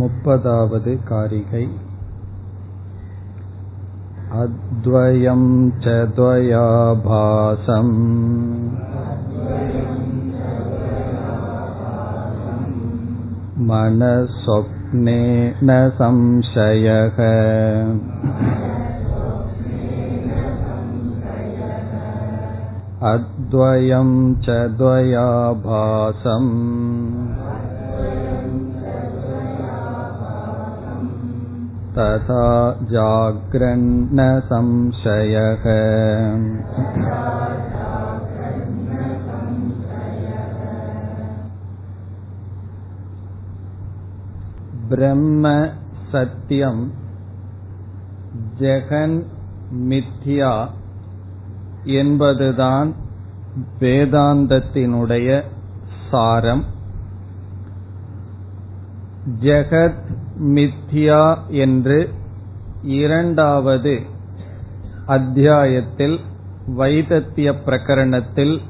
मुपदावद् कारिकै अद्वयं च द्वयाभासम् मनस्वप्ने न संशयः अद्वयं च द्वयाभासम् तथा जाग्रन्न संशयः பிரம்ம சத்தியம் ஜெகன் மித்யா என்பதுதான் வேதாந்தத்தினுடைய சாரம் ஜெகத் மித்யா என்று இரண்டாவது அத்தியாயத்தில் வைதத்திய பிரகரணத்தில்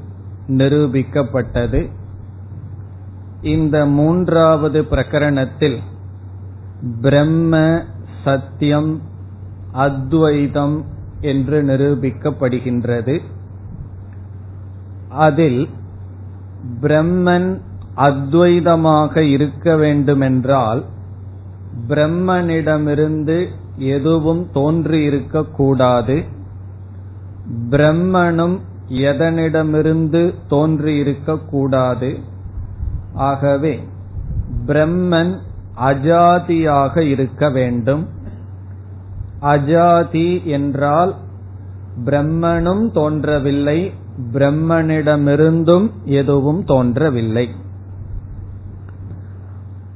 நிரூபிக்கப்பட்டது. இந்த மூன்றாவது பிரகரணத்தில் பிரம்ம சத்தியம் அத்வைதம் என்று நிரூபிக்கப்படுகின்றது. அதில் பிரம்மன் அத்வைதமாக இருக்க வேண்டுமென்றால் பிரம்மனிடமிருந்து எதுவும் தோன்றியிருக்க கூடாது பிரம்மனும் எதனிடமிருந்து தோன்றியிருக்க கூடாது ஆகவே பிரம்மன் அஜாதியாக இருக்க வேண்டும். அஜாதி என்றால் பிரம்மனும் தோன்றவில்லை பிரம்மனிடமிருந்தும் எதுவும் தோன்றவில்லை.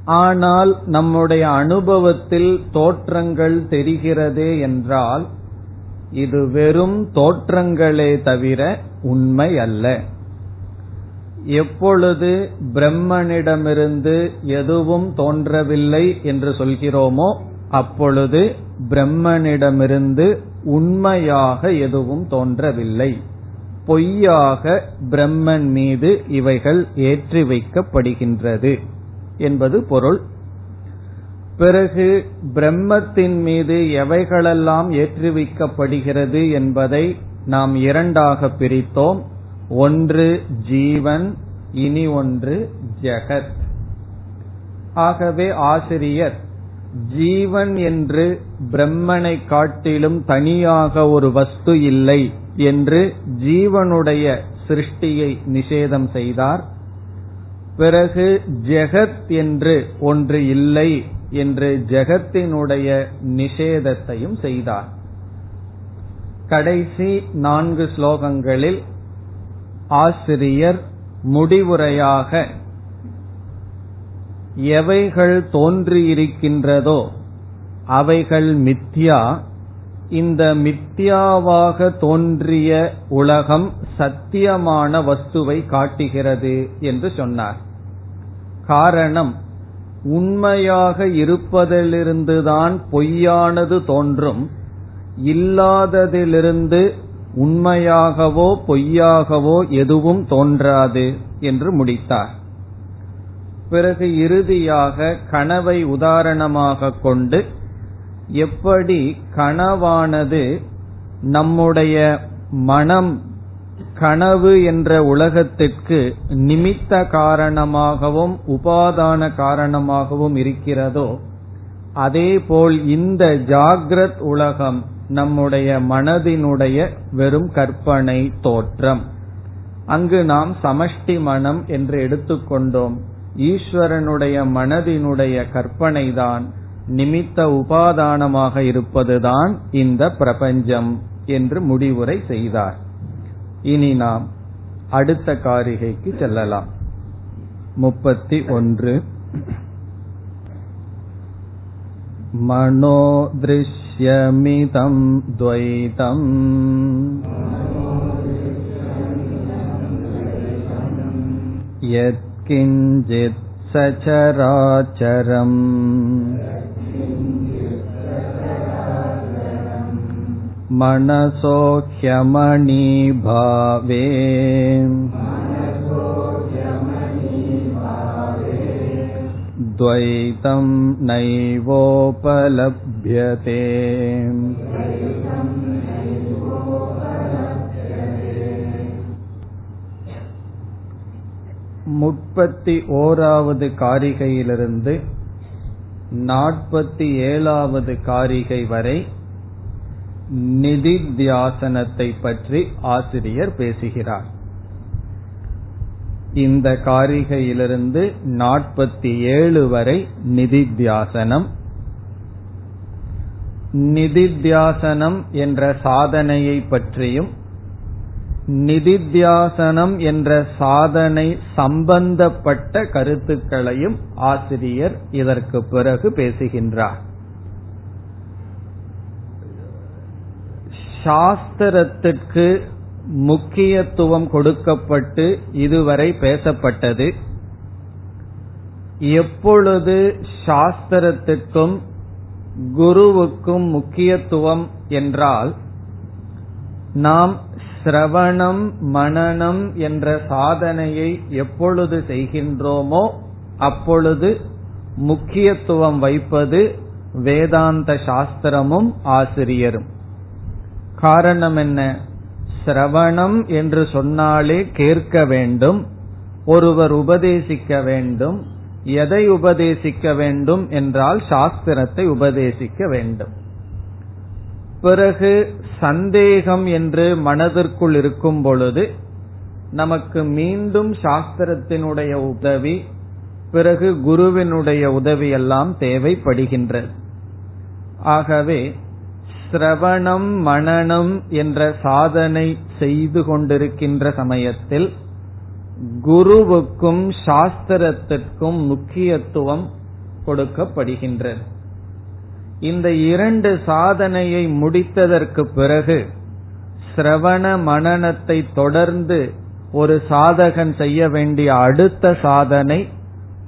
ஆனால் நம்முடைய அனுபவத்தில் தோற்றங்கள் தெரிகிறதே என்றால் இது வெறும் தோற்றங்களே தவிர உண்மை அல்ல. எப்பொழுது பிரம்மனிடமிருந்து எதுவும் தோன்றவில்லை என்று சொல்கிறோமோ அப்பொழுது பிரம்மனிடமிருந்து உண்மையாக எதுவும் தோன்றவில்லை. பொய்யாக பிரம்மன் மீது இவைகள் ஏற்றி வைக்கப்படுகின்றது. என்பது பொருள். பிறகு பிரம்மத்தின் மீது எவைகளெல்லாம் ஏற்றுவிக்கப்படுகிறது என்பதை நாம் இரண்டாக பிரித்தோம். ஒன்று ஜீவன் இனி ஒன்று ஜெகத். ஆகவே ஆசிரியர் ஜீவன் என்று பிரம்மனை காட்டிலும் தனியாக ஒரு வஸ்து இல்லை என்று ஜீவனுடைய சிருஷ்டியை நிஷேதம் செய்தார். பிறகு ஜெகத் என்று ஒன்று இல்லை என்று ஜெகத்தினுடைய நிஷேதத்தையும் செய்தார். கடைசி நான்கு ஸ்லோகங்களில் ஆசிரியர் முடிவுரையாக எவைகள் தோன்றியிருக்கின்றதோ அவைகள் மித்யா இந்த மித்யாவாக தோன்றிய உலகம் சத்தியமான வஸ்துவை காட்டுகிறது என்று சொன்னார். காரணம் உண்மையாக இருப்பதிலிருந்துதான் பொய்யானது தோன்றும் இல்லாததிலிருந்து உண்மையாகவோ பொய்யாகவோ எதுவும் தோன்றாது என்று முடித்தார். பிறகு இறுதியாக கனவை உதாரணமாக கொண்டு எப்படி கனவானது நம்முடைய மனம் கனவு என்ற உலகத்திற்கு நிமித்த காரணமாகவும் உபாதான காரணமாகவும் இருக்கிறதோ அதேபோல் இந்த ஜாகிரத் உலகம் நம்முடைய மனதினுடைய வெறும் கற்பனை தோற்றம். அங்கு நாம் சமஷ்டி மனம் என்று எடுத்துக்கொண்டோம். ஈஸ்வரனுடைய மனதினுடைய கற்பனைதான் நிமித்த உபாதானமாக இருப்பதுதான் இந்த பிரபஞ்சம் என்று முடிவுரை செய்தார் இனி நாம் அடுத்த காரிகைக்கு செல்லலாம் முப்பத்தி ஒன்று मनोदृश्यमिदं द्वैतम् यत्किञ्चित् सचराचरम् मनसो ह्यमणीभावे द्वैतं नैवोपलभ्यते முப்பத்தி ஓராவது காரிகையிலிருந்து நாற்பத்தி ஏழாவது காரிகை வரை நிதித்தியாசனத்தை பற்றி ஆசிரியர் பேசுகிறார். இந்த காரிகையிலிருந்து நாற்பத்தி ஏழு வரை நிதித்தியாசனம். நிதித்தியாசனம் என்ற சாதனையை பற்றியும் நிதித்தியாசனம் என்ற சாதனை சம்பந்தப்பட்ட கருத்துக்களையும் ஆசிரியர் இதற்கு பிறகு பேசுகின்றார். சாஸ்திரத்திற்கு முக்கியத்துவம் கொடுக்கப்பட்டு இதுவரை பேசப்பட்டது. எப்பொழுது சாஸ்திரத்துக்கும் குருவுக்கும் முக்கியத்துவம் என்றால் நாம் சிரவணம் மனநம் என்ற சாதனையை எப்பொழுது செய்கின்றோமோ அப்பொழுது முக்கியத்துவம் வைப்பது வேதாந்த சாஸ்திரமும் ஆசிரியரும். காரணம் என்ன? சிரவணம் என்று சொன்னாலே கேட்க வேண்டும் ஒருவர் உபதேசிக்க வேண்டும் எதை உபதேசிக்க வேண்டும் என்றால் சாஸ்திரத்தை உபதேசிக்க வேண்டும். பிறகு சந்தேகம் என்று மனதிற்குள் இருக்கும் பொழுது நமக்கு மீண்டும் சாஸ்திரத்தினுடைய உதவி பிறகு குருவினுடைய உதவி எல்லாம் தேவைப்படுகின்றது. ஆகவே சிரவணம் மனனம் என்ற சாதனை செய்து கொண்டிருக்கின்ற சமயத்தில் குருவுக்கும் சாஸ்திரத்திற்கும் முக்கியத்துவம் கொடுக்கப்படுகின்றது. இந்த இரண்டு சாதனையை முடித்ததற்கு பிறகு சிரவண மனநத்தை தொடர்ந்து ஒரு சாதகன் செய்ய வேண்டிய அடுத்த சாதனை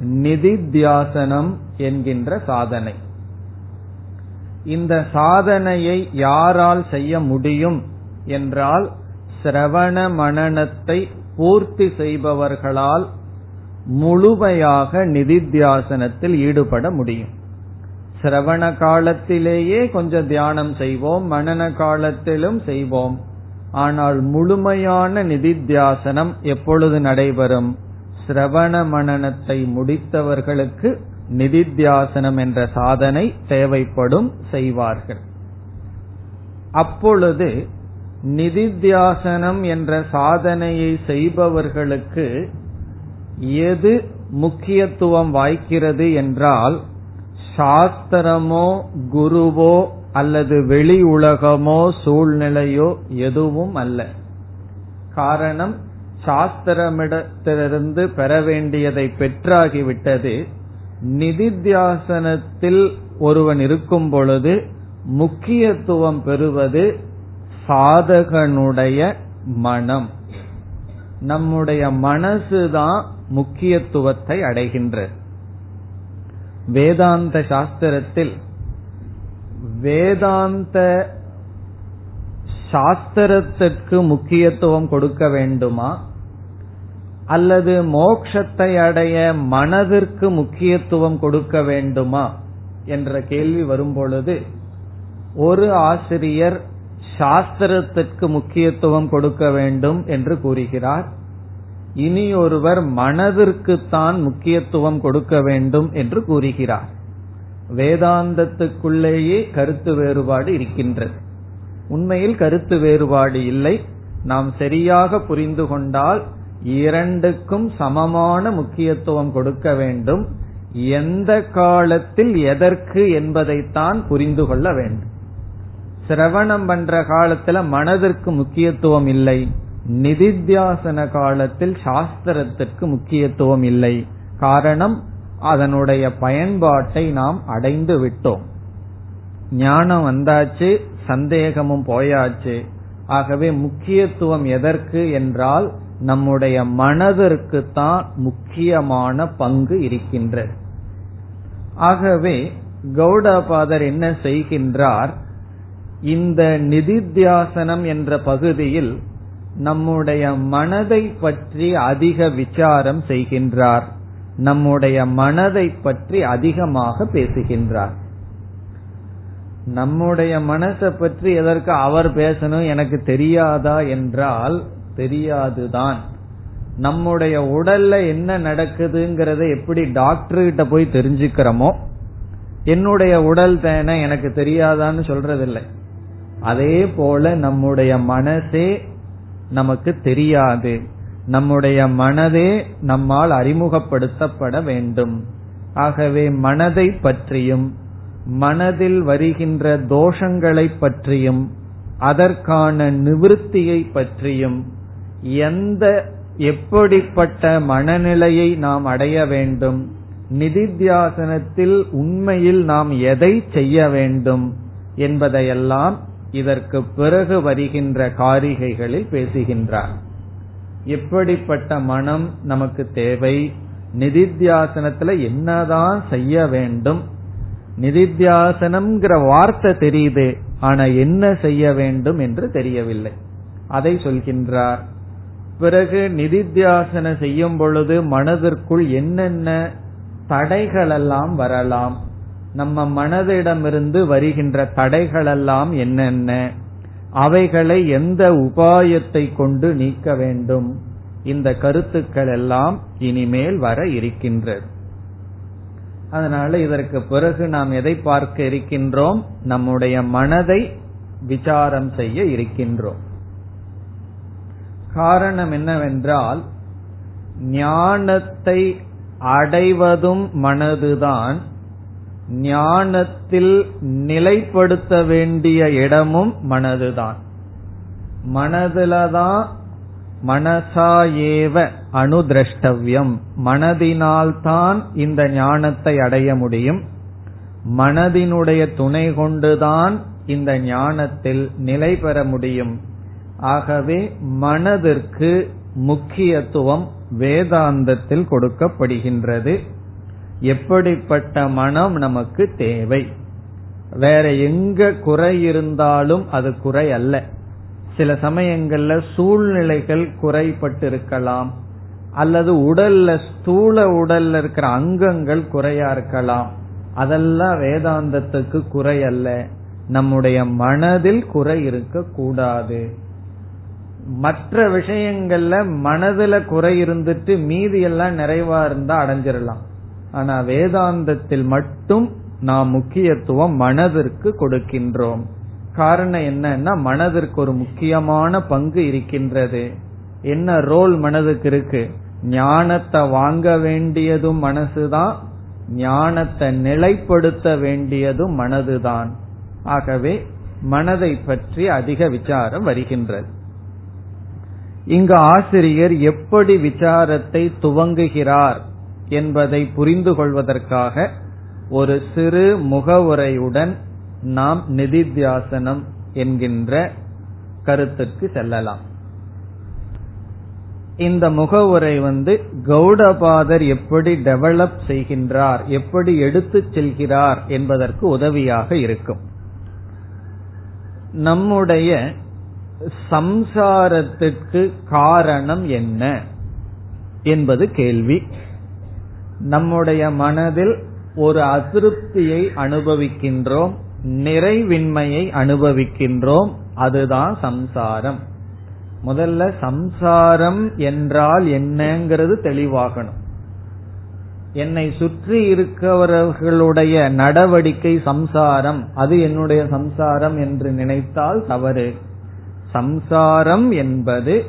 நிதித்தியாசனம் என்கின்ற சாதனை. இந்த சாதனையை யாரால் செய்ய முடியும் என்றால் சிரவண மனநத்தை பூர்த்தி செய்பவர்களால் முழுமையாக நிதித்தியாசனத்தில் ஈடுபட முடியும். சிரவண காலத்திலேயே கொஞ்சம் தியானம் செய்வோம் மனன காலத்திலும் செய்வோம். ஆனால் முழுமையான நிதித்தியாசனம் எப்பொழுது நடைபெறும்? சிரவண மனனத்தை முடித்தவர்களுக்கு நிதித்தியாசனம் என்ற சாதனை தேவைப்படும் செய்வார்கள். அப்பொழுது நிதித்தியாசனம் என்ற சாதனையை செய்பவர்களுக்கு எது முக்கியத்துவம் வாய்க்கிறது என்றால் சாஸ்திரமோ குருவோ அல்லது வெளி உலகமோ சூழ்நிலையோ எதுவும் அல்ல. காரணம் சாஸ்திரமிடத்திலிருந்து பெற வேண்டியதை பெற்றாகிவிட்டது. நிதித்தியாசனத்தில் ஒருவன் இருக்கும் பொழுது முக்கியத்துவம் பெறுவது சாதகனுடைய மனம். நம்முடைய மனசுதான் முக்கியத்துவத்தை அடைகின்றது வேதாந்த சாஸ்திரத்தில் வேதாந்த சாஸ்திரத்திற்கு முக்கியத்துவம் கொடுக்க வேண்டுமா? அல்லது மோக்ஷத்தை அடைய மனதிற்கு முக்கியத்துவம் கொடுக்க வேண்டுமா? என்ற கேள்வி வரும்பொழுது ஒரு ஆசிரியர் சாஸ்திரத்திற்கு முக்கியத்துவம் கொடுக்க வேண்டும் என்று கூறுகிறார். இனி ஒருவர் மனதிற்குத்தான் முக்கியத்துவம் கொடுக்க வேண்டும் என்று கூறுகிறார். வேதாந்தத்துக்குள்ளேயே கருத்து வேறுபாடு இருக்கின்றது. உண்மையில் கருத்து வேறுபாடு இல்லை. நாம் சரியாக புரிந்து கொண்டால் இரண்டுக்கும் சமமான முக்கியத்துவம் கொடுக்க வேண்டும். எந்த காலத்தில் எதற்கு என்பதைத்தான் புரிந்து கொள்ள வேண்டும். சிரவணம் பண்ற காலத்துல மனதிற்கு முக்கியத்துவம் இல்லை. நிதித்தியாசன காலத்தில் சாஸ்திரத்திற்கு முக்கியத்துவம் இல்லை. காரணம் அதனுடைய பயன்பாட்டை நாம் அடைந்து விட்டோம். ஞானம் வந்தாச்சு சந்தேகமும் போயாச்சு. ஆகவே முக்கியத்துவம் எதற்கு என்றால் நம்முடைய மனதிற்கு தான் முக்கியமான பங்கு இருக்கின்றது. ஆகவே கௌடபாதர் என்ன செய்கின்றார் இந்த நிதித்தியாசனம் என்ற பகுதியில் நம்முடைய மனதை பற்றி அதிக விசாரம் செய்கின்றார். நம்முடைய மனதை பற்றி அதிகமாக பேசுகின்றார். நம்முடைய மனசை பற்றி எதற்கு அவர் பேசணும் எனக்கு தெரியாதா என்றால் தெரியாதுதான். நம்முடைய உடல்ல என்ன நடக்குதுங்கிறத எப்படி டாக்டர் கிட்ட போய் தெரிஞ்சுக்கிறோமோ என்னுடைய உடல் தானே எனக்கு தெரியாதான்னு சொல்றதில்லை. அதே போல நம்முடைய மனசே நமக்கு தெரியாது. நம்முடைய மனதே நம்மால் அறிமுகப்படுத்தப்பட வேண்டும். ஆகவே மனதை பற்றியும் மனதில் வருகின்ற தோஷங்களை பற்றியும் அதற்கான நிவிருத்தியை பற்றியும் எந்த எப்படிப்பட்ட மனநிலையை நாம் அடைய வேண்டும் நிதித்தியாசனத்தில் உண்மையில் நாம் எதை செய்ய வேண்டும் என்பதையெல்லாம் இதற்கு பிறகு வருகின்ற காரிகைகளில் பேசுகின்றார். எப்படிப்பட்ட மனம் நமக்கு தேவை? நிதித்தியாசனத்துல என்னதான் செய்ய வேண்டும்? நிதித்தியாசனம்ங்கிற வார்த்தை தெரியுது ஆனா என்ன செய்ய வேண்டும் என்று தெரியவில்லை. அதை சொல்கின்றார். பிறகு நிதித்தியாசன செய்யும் பொழுது மனதிற்குள் என்னென்ன தடைகளெல்லாம் வரலாம்? நம்ம மனதிடமிருந்து வருகின்ற தடைகளெல்லாம் என்னென்ன? அவைகளை எந்த உபாயத்தை கொண்டு நீக்க வேண்டும்? இந்த கருத்துக்கள் எல்லாம் இனிமேல் வர இருக்கின்றது. அதனால இதற்கு பிறகு நாம் எதை பார்க்க இருக்கின்றோம்? நம்முடைய மனதை விசாரம் செய்ய இருக்கின்றோம். காரணம் என்னவென்றால் ஞானத்தை அடைவதும் மனதுதான். ஞானத்தில் நிலைப்படுத்த வேண்டிய இடமும் மனதுதான். மனதுலதான் மனசா ஏவ அணுதிரஷ்டவியம் மனதினால்தான் இந்த ஞானத்தை அடைய முடியும். மனதினுடைய துணை கொண்டுதான் இந்த ஞானத்தில் நிலை பெற முடியும். ஆகவே மனதிற்கு முக்கியத்துவம் வேதாந்தத்தில் கொடுக்கப்படுகின்றது. எப்படிப்பட்ட மனம் நமக்கு தேவை? வேற எங்க குறை இருந்தாலும் அது குறை அல்ல. சில சமயங்கள்ல சூழ்நிலைகள் குறைப்பட்டிருக்கலாம் அல்லது உடல்ல ஸ்தூல உடல்ல இருக்கிற அங்கங்கள் குறையா இருக்கலாம். அதெல்லாம் வேதாந்தத்துக்கு குறை அல்ல. நம்முடைய மனதில் குறை இருக்க கூடாது மற்ற விஷயங்கள்ல மனதுல குறை இருந்துட்டு மீதி எல்லாம் நிறைவா இருந்தா அடைஞ்சிடலாம். ஆனா வேதாந்தத்தில் மட்டும் நாம் முக்கியத்துவம் மனதிற்கு கொடுக்கின்றோம். காரணம் என்னன்னா மனதிற்கு ஒரு முக்கியமான பங்கு இருக்கின்றது. என்ன ரோல் மனதுக்கு இருக்கு? ஞானத்தை வாங்க வேண்டியதும் மனசுதான் ஞானத்தை நிலைப்படுத்த வேண்டியதும் மனதுதான். ஆகவே மனதை பற்றி அதிக விசாரம் வருகின்றது. இங்கு ஆசிரியர் எப்படி விசாரத்தை துவங்குகிறார்? என்பதை புரிந்து கொள்வதற்காக ஒரு சிறு முகவுரையுடன் நாம் நிதித்தியாசனம் என்கின்ற கருத்துக்கு செல்லலாம். இந்த முகவுரை வந்து கௌடபாதர் எப்படி டெவலப் செய்கின்றார் எப்படி எடுத்துச் செல்கிறார் என்பதற்கு உதவியாக இருக்கும். நம்முடைய சம்சாரத்திற்கு காரணம் என்ன என்பது கேள்வி. நம்முடைய மனதில் ஒரு அதிருப்தியை அனுபவிக்கின்றோம் நிறைவின்மையை அனுபவிக்கின்றோம் அதுதான் சம்சாரம். முதல்ல சம்சாரம் என்றால் என்னங்கிறது தெளிவாகணும். என்னை சுற்றி இருக்கவர்களுடைய நடவடிக்கை சம்சாரம். அது என்னுடைய சம்சாரம் என்று நினைத்தால் தவறு. சம்சாரம் என்பது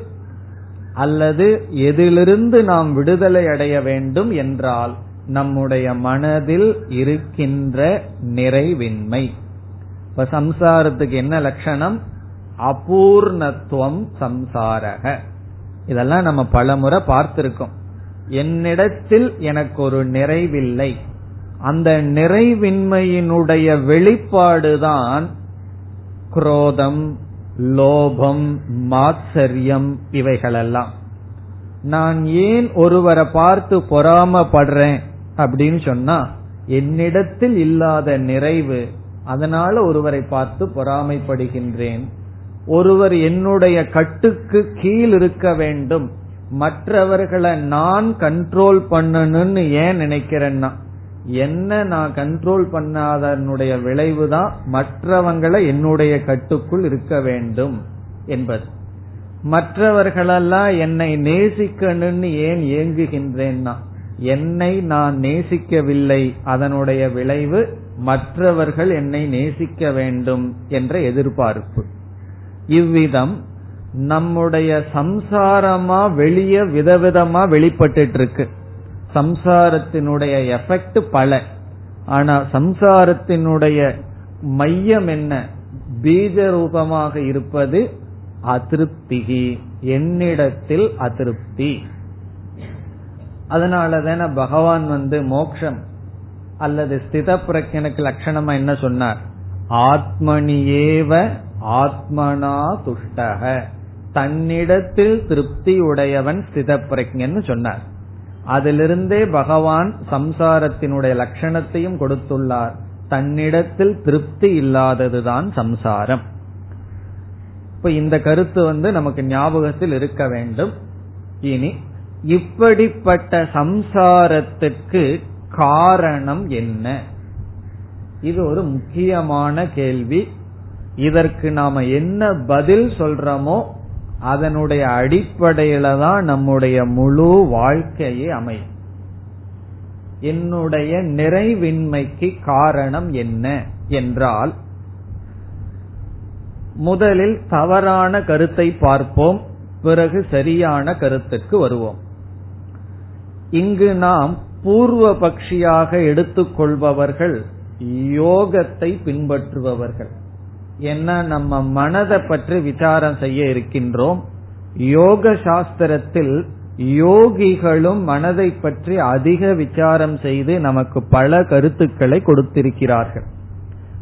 அல்லது எதிலிருந்து நாம் விடுதலை அடைய வேண்டும் என்றால் நம்முடைய மனதில் இருக்கின்ற நிறைவின்மை. இப்ப சம்சாரத்துக்கு என்ன லட்சணம்? அபூர்ணத்துவம் சம்சாரக. இதெல்லாம் நம்ம பலமுறை பார்த்திருக்கோம். என்னிடத்தில் எனக்கு ஒரு நிறைவில்லை. அந்த நிறைவின்மையினுடைய வெளிப்பாடுதான் குரோதம் லோபம் மாத்சரியம் இவைகளெல்லாம். நான் ஏன் ஒருவரை பார்த்து பொறாமப்படுறேன் அப்படின்னு சொன்னா என்னிடத்தில் இல்லாத நிறைவு அதனால ஒருவரை பார்த்து பொறாமைப்படுகின்றேன். ஒருவர் என்னுடைய கட்டுக்கு கீழ் இருக்க வேண்டும். மற்றவர்களை நான் கண்ட்ரோல் பண்ணணும்னு ஏன் நினைக்கிறேன்னா என்ன நான் கண்ட்ரோல் பண்ணாதனுடைய விளைவுதான் மற்றவங்களை என்னுடைய கட்டுக்குள் இருக்க வேண்டும் என்பது. மற்றவர்களெல்லாம் என்னை நேசிக்கணும்னு ஏன் ஏங்குகின்றேன்னா என்னை நான் நேசிக்கவில்லை அதனுடைய விளைவு மற்றவர்கள் என்னை நேசிக்க வேண்டும் என்ற எதிர்பார்ப்பு. இவ்விதம் நம்முடைய சம்சாரமா வெளியே விதவிதமா வெளிப்பட்டு இருக்கு. சம்சாரத்தினுடைய எஃபெக்ட் பல. ஆனா சம்சாரத்தினுடைய மையம் என்ன? பீஜ ரூபமாக இருப்பது அதிருப்திகி. என்னிடத்தில் அதிருப்தி. அதனால தானே பகவான் வந்து மோக்ஷம் அல்லது ஸ்தித பிரஜனுக்கு லட்சணமா என்ன சொன்னார்? ஆத்மனியேவ ஆத்மனா துஷ்டக. தன்னிடத்தில் திருப்தி உடையவன் ஸ்தித பிரஜன்னு சொன்னார். அதிலிருந்தே பகவான் சம்சாரத்தினுடைய லட்சணத்தையும் கொடுத்துள்ளார். தன்னிடத்தில் திருப்தி இல்லாததுதான் சம்சாரம். இப்ப இந்த கருத்து வந்து நமக்கு ஞாபகத்தில் இருக்க வேண்டும். இனி இப்படிப்பட்ட சம்சாரத்துக்கு காரணம் என்ன? இது ஒரு முக்கியமான கேள்வி. இதற்கு நாம என்ன பதில் சொல்றோமோ அதனுடைய அடிப்படையில தான் நம்முடைய முழு வாழ்க்கையே அமையும். என்னுடைய நிறைவின்மைக்கு காரணம் என்ன என்றால் முதலில் தவறான கருத்தை பார்ப்போம் பிறகு சரியான கருத்துக்கு வருவோம். இங்கு நாம் பூர்வ பக்ஷியாக எடுத்துக்கொள்பவர்கள் யோகத்தை பின்பற்றுபவர்கள். என்ன நம்ம மனதை பற்றி விசாரம் செய்ய இருக்கின்றோம்? யோக சாஸ்திரத்தில் யோகிகளும் மனதை பற்றி அதிக விசாரம் செய்து நமக்கு பல கருத்துக்களை கொடுத்திருக்கிறார்கள்.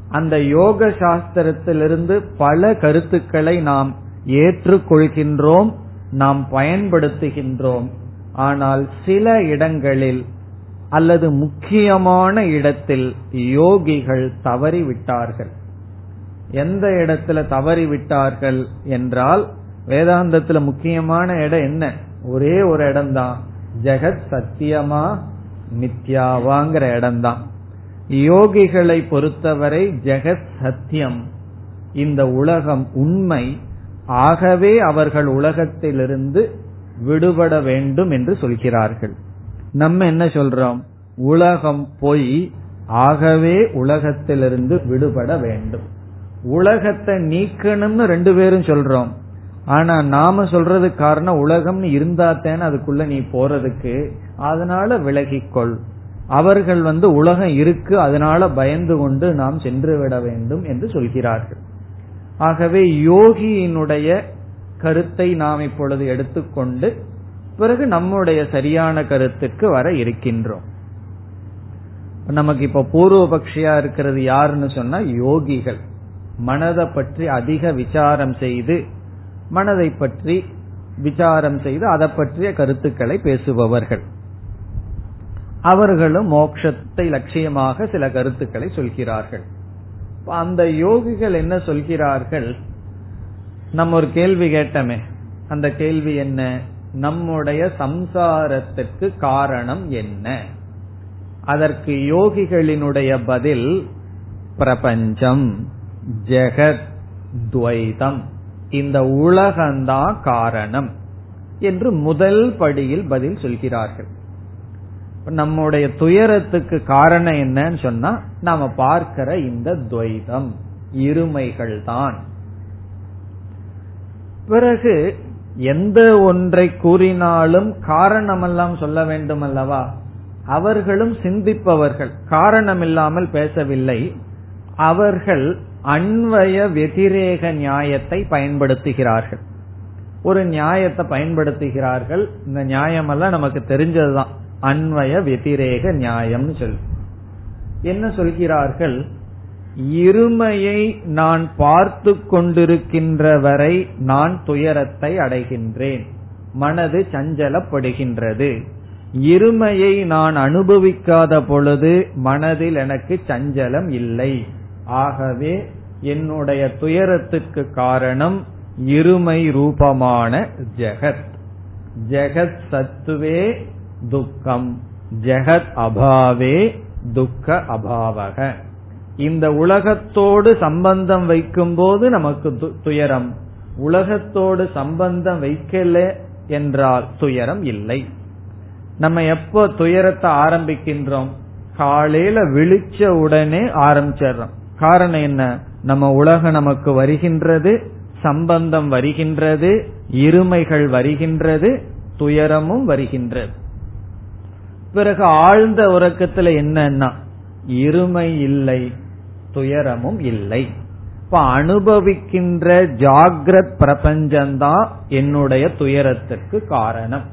அந்த யோக சாஸ்திரத்திலிருந்து பல கருத்துக்களை நாம் ஏற்றுக்கொள்கின்றோம் நாம் பயன்படுத்துகின்றோம். ஆனால் சில இடங்களில் அல்லது முக்கியமான இடத்தில் யோகிகள் தவறிவிட்டார்கள். எந்த இடத்துல தவறி விட்டார்கள் என்றால் வேதாந்தத்துல முக்கியமான இடம் என்ன? ஒரே ஒரு இடம்தான். ஜெகத் சத்தியமா மித்யாவாங்கிற இடம்தான். யோகிகளை பொறுத்தவரை ஜெகத் சத்தியம். இந்த உலகம் உண்மை. ஆகவே அவர்கள் உலகத்திலிருந்து விடுபட வேண்டும் என்று சொல்கிறார்கள். நம்ம என்ன சொல்றோம்? உலகம் பொய். ஆகவே உலகத்திலிருந்து விடுபட வேண்டும். உலகத்தை நீக்கணும்னு ரெண்டு பேரும் சொல்றோம். ஆனா நாம சொல்றது காரணம் உலகம்னு இருந்தாத்தேன்னு அதுக்குள்ள நீ போறதுக்கு. அதனால விலகிக்கொள். அவர்கள் வந்து உலகம் இருக்கு அதனால பயந்து கொண்டு நாம் சென்று விட வேண்டும் என்று சொல்கிறார்கள். ஆகவே யோகியினுடைய கருத்தை நாம் இப்பொழுது எடுத்துக்கொண்டு பிறகு நம்முடைய சரியான கருத்துக்கு வர இருக்கின்றோம். நமக்கு இப்ப பூர்வபக்ஷியா இருக்கிறது யாருன்னு சொன்னா யோகிகள். மனதை பற்றி அதிக விசாரம் செய்து மனதை பற்றி விசாரம் செய்து அதை பற்றிய கருத்துக்களை பேசுபவர்கள். அவர்களும் மோட்சத்தை லட்சியமாக சில கருத்துக்களை சொல்கிறார்கள். அந்த யோகிகள் என்ன சொல்கிறார்கள்? நம்ம ஒரு கேள்வி கேட்டமே. அந்த கேள்வி என்ன? நம்முடைய சம்சாரத்திற்கு காரணம் என்ன? அதற்கு யோகிகளினுடைய பதில் பிரபஞ்சம். ஜெகத் துவைதம் இந்த உலகந்தான் காரணம் என்று முதல் படியில் பதில் சொல்கிறார்கள். நம்முடைய துயரத்துக்கு காரணம் என்னன்னு சொன்னா நாம பார்க்கிற இந்த துவைதம் இருமைகள் தான் பிறகு எந்த ஒன்றை கூறினாலும் காரணமெல்லாம் சொல்ல வேண்டும் அல்லவா அவர்களும் சிந்திப்பவர்கள் காரணமில்லாமல் பேசவில்லை. அவர்கள் அன்வய வெதிரேக நியாயத்தை பயன்படுத்துகிறார்கள். ஒரு நியாயத்தை பயன்படுத்துகிறார்கள் இந்த நியாயமெல்லாம் நமக்கு தெரிஞ்சதுதான். அன்வய வெதிரேக நியாயம்னு சொல்லி. என்ன சொல்கிறார்கள்? இருமையை நான் பார்த்து கொண்டிருக்கின்ற வரை நான் துயரத்தை அடைகின்றேன். மனது சஞ்சலப்படுகின்றது. இருமையை நான் அனுபவிக்காத பொழுது மனதில் எனக்கு சஞ்சலம் இல்லை. ஆகவே என்னுடைய துயரத்துக்கு காரணம் இருமை ரூபமான ஜெகத். ஜெகத் சத்துவே துக்கம். ஜெகத் அபாவே துக்க அபாவக. இந்த உலகத்தோடு சம்பந்தம் வைக்கும் போது நமக்கு துயரம். உலகத்தோடு சம்பந்தம் வைக்கல என்றால் துயரம் இல்லை. நம்ம எப்போ துயரத்தை ஆரம்பிக்கின்றோம்? காலையில விழிச்ச உடனே ஆரம்பிச்சிடறோம். காரணம் என்ன? நம்ம உலகம் நமக்கு வருகின்றது சம்பந்தம் வருகின்றது இருமைகள் வருகின்றது துயரமும் வருகின்றது. பிறகு ஆழ்ந்த உறக்கத்துல என்னன்னா இருமை இல்லை துயரமும் இல்லை. இப்ப அனுபவிக்கின்ற ஜாகிரத் பிரபஞ்சம்தான் என்னுடைய துயரத்திற்கு காரணம்.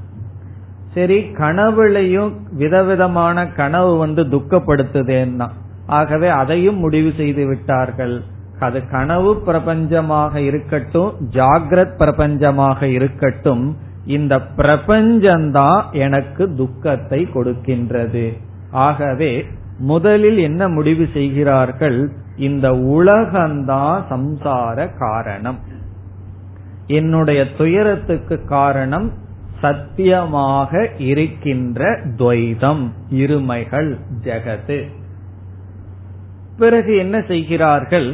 சரி கனவுலையும் விதவிதமான கனவு வந்து துக்கப்படுத்துதேன்னா ஆகவே அதையும் முடிவு செய்து விட்டார்கள். அது கனவு பிரபஞ்சமாக இருக்கட்டும் ஜாகிரத் பிரபஞ்சமாக இருக்கட்டும் இந்த பிரபஞ்சம்தான் எனக்கு துக்கத்தை கொடுக்கின்றது. ஆகவே முதலில் என்ன முடிவு செய்கிறார்கள்? இந்த உலகம்தான் சம்சார காரணம். என்னுடைய துயரத்துக்கு காரணம் சத்தியமாக இருக்கின்ற துவைதம் இருமைகள் ஜெகது பிறகு என்ன செய்கிறார்கள்?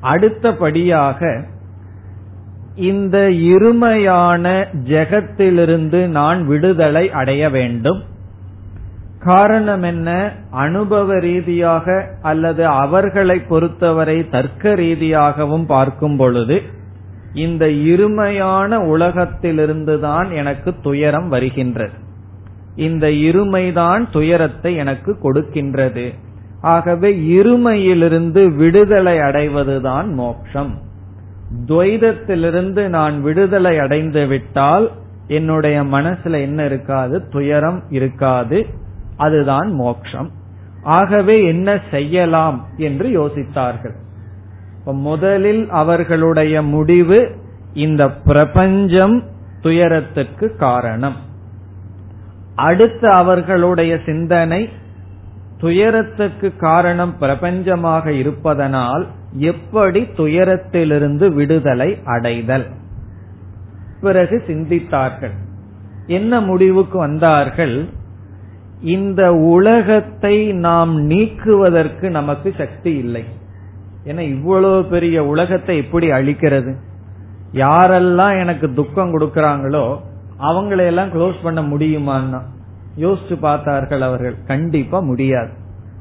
அடுத்தபடியாக இந்த இருமையான ஜெகத்திலிருந்து நான் விடுதலை அடைய வேண்டும். காரணம் என்ன? அனுபவ ரீதியாக அல்லது அவர்களை பொறுத்தவரை தர்க்க ரீதியாகவும் பார்க்கும் பொழுது இந்த இருமையான உலகத்திலிருந்துதான் எனக்கு துயரம் வருகின்றது. இந்த இருமைதான் துயரத்தை எனக்கு கொடுக்கின்றது. ஆகவே இருமையிலிருந்து விடுதலை அடைவதுதான் மோட்சம். துவைதத்திலிருந்து நான் விடுதலை அடைந்து விட்டால் என்னுடைய மனசுல என்ன இருக்காது? துயரம் இருக்காது. அதுதான் மோட்சம். ஆகவே என்ன செய்யலாம் என்று யோசித்தார்கள். முதலில் அவர்களுடைய முடிவு இந்த பிரபஞ்சம் துயரத்திற்கு காரணம். அடுத்து அவர்களுடைய சிந்தனை துயரத்துக்கு காரணம் பிரபஞ்சமாக இருப்பதனால் எப்படி துயரத்திலிருந்து விடுதலை அடைதல்? பிறகு சிந்தித்தார்கள். என்ன முடிவுக்கு வந்தார்கள்? இந்த உலகத்தை நாம் நீக்குவதற்கு நமக்கு சக்தி இல்லை. ஏன்னா இவ்வளவு பெரிய உலகத்தை எப்படி அழிக்கிறது? யாரெல்லாம் எனக்கு துக்கம் கொடுக்கறாங்களோ அவங்களையெல்லாம் க்ளோஸ் பண்ண முடியுமான்னா? யோசிச்சு பார்த்தார்கள் அவர்கள். கண்டிப்பா முடியாது.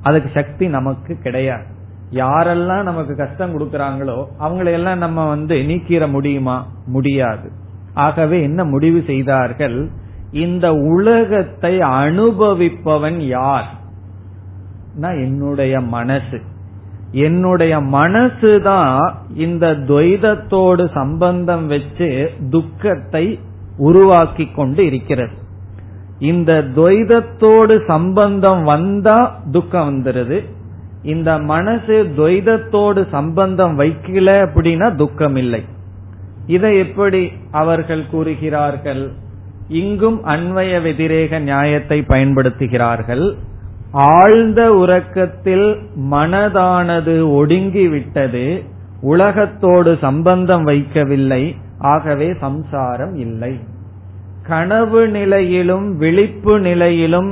அதுக்கு சக்தி நமக்கு கிடையாது. யாரெல்லாம் நமக்கு கஷ்டம் கொடுக்கறாங்களோ அவங்களையெல்லாம் நம்ம வந்து நீக்கிற முடியுமா? முடியாது. ஆகவே என்ன முடிவு செய்தார்கள்? இந்த உலகத்தை அனுபவிப்பவன் யார்? என்னுடைய மனசு. என்னுடைய மனசுதான் இந்த துவைதத்தோடு சம்பந்தம் வச்சு துக்கத்தை உருவாக்கி கொண்டு இருக்கிறது. இந்த துவைதத்தோடு சம்பந்தம் வந்தா துக்கம் வந்துருது. இந்த மனசு துவைதத்தோடு சம்பந்தம் வைக்கல அப்படின்னா துக்கம் இல்லை இதை எப்படி அவர்கள் கூறுகிறார்கள்? இங்கும் அன்வய வெதிரேக நியாயத்தை பயன்படுத்துகிறார்கள். ஆழ்ந்த உறக்கத்தில் மனதானது ஒடுங்கிவிட்டது. உலகத்தோடு சம்பந்தம் வைக்கவில்லை. ஆகவே சம்சாரம் இல்லை. கனவு நிலையிலும் விழிப்பு நிலையிலும்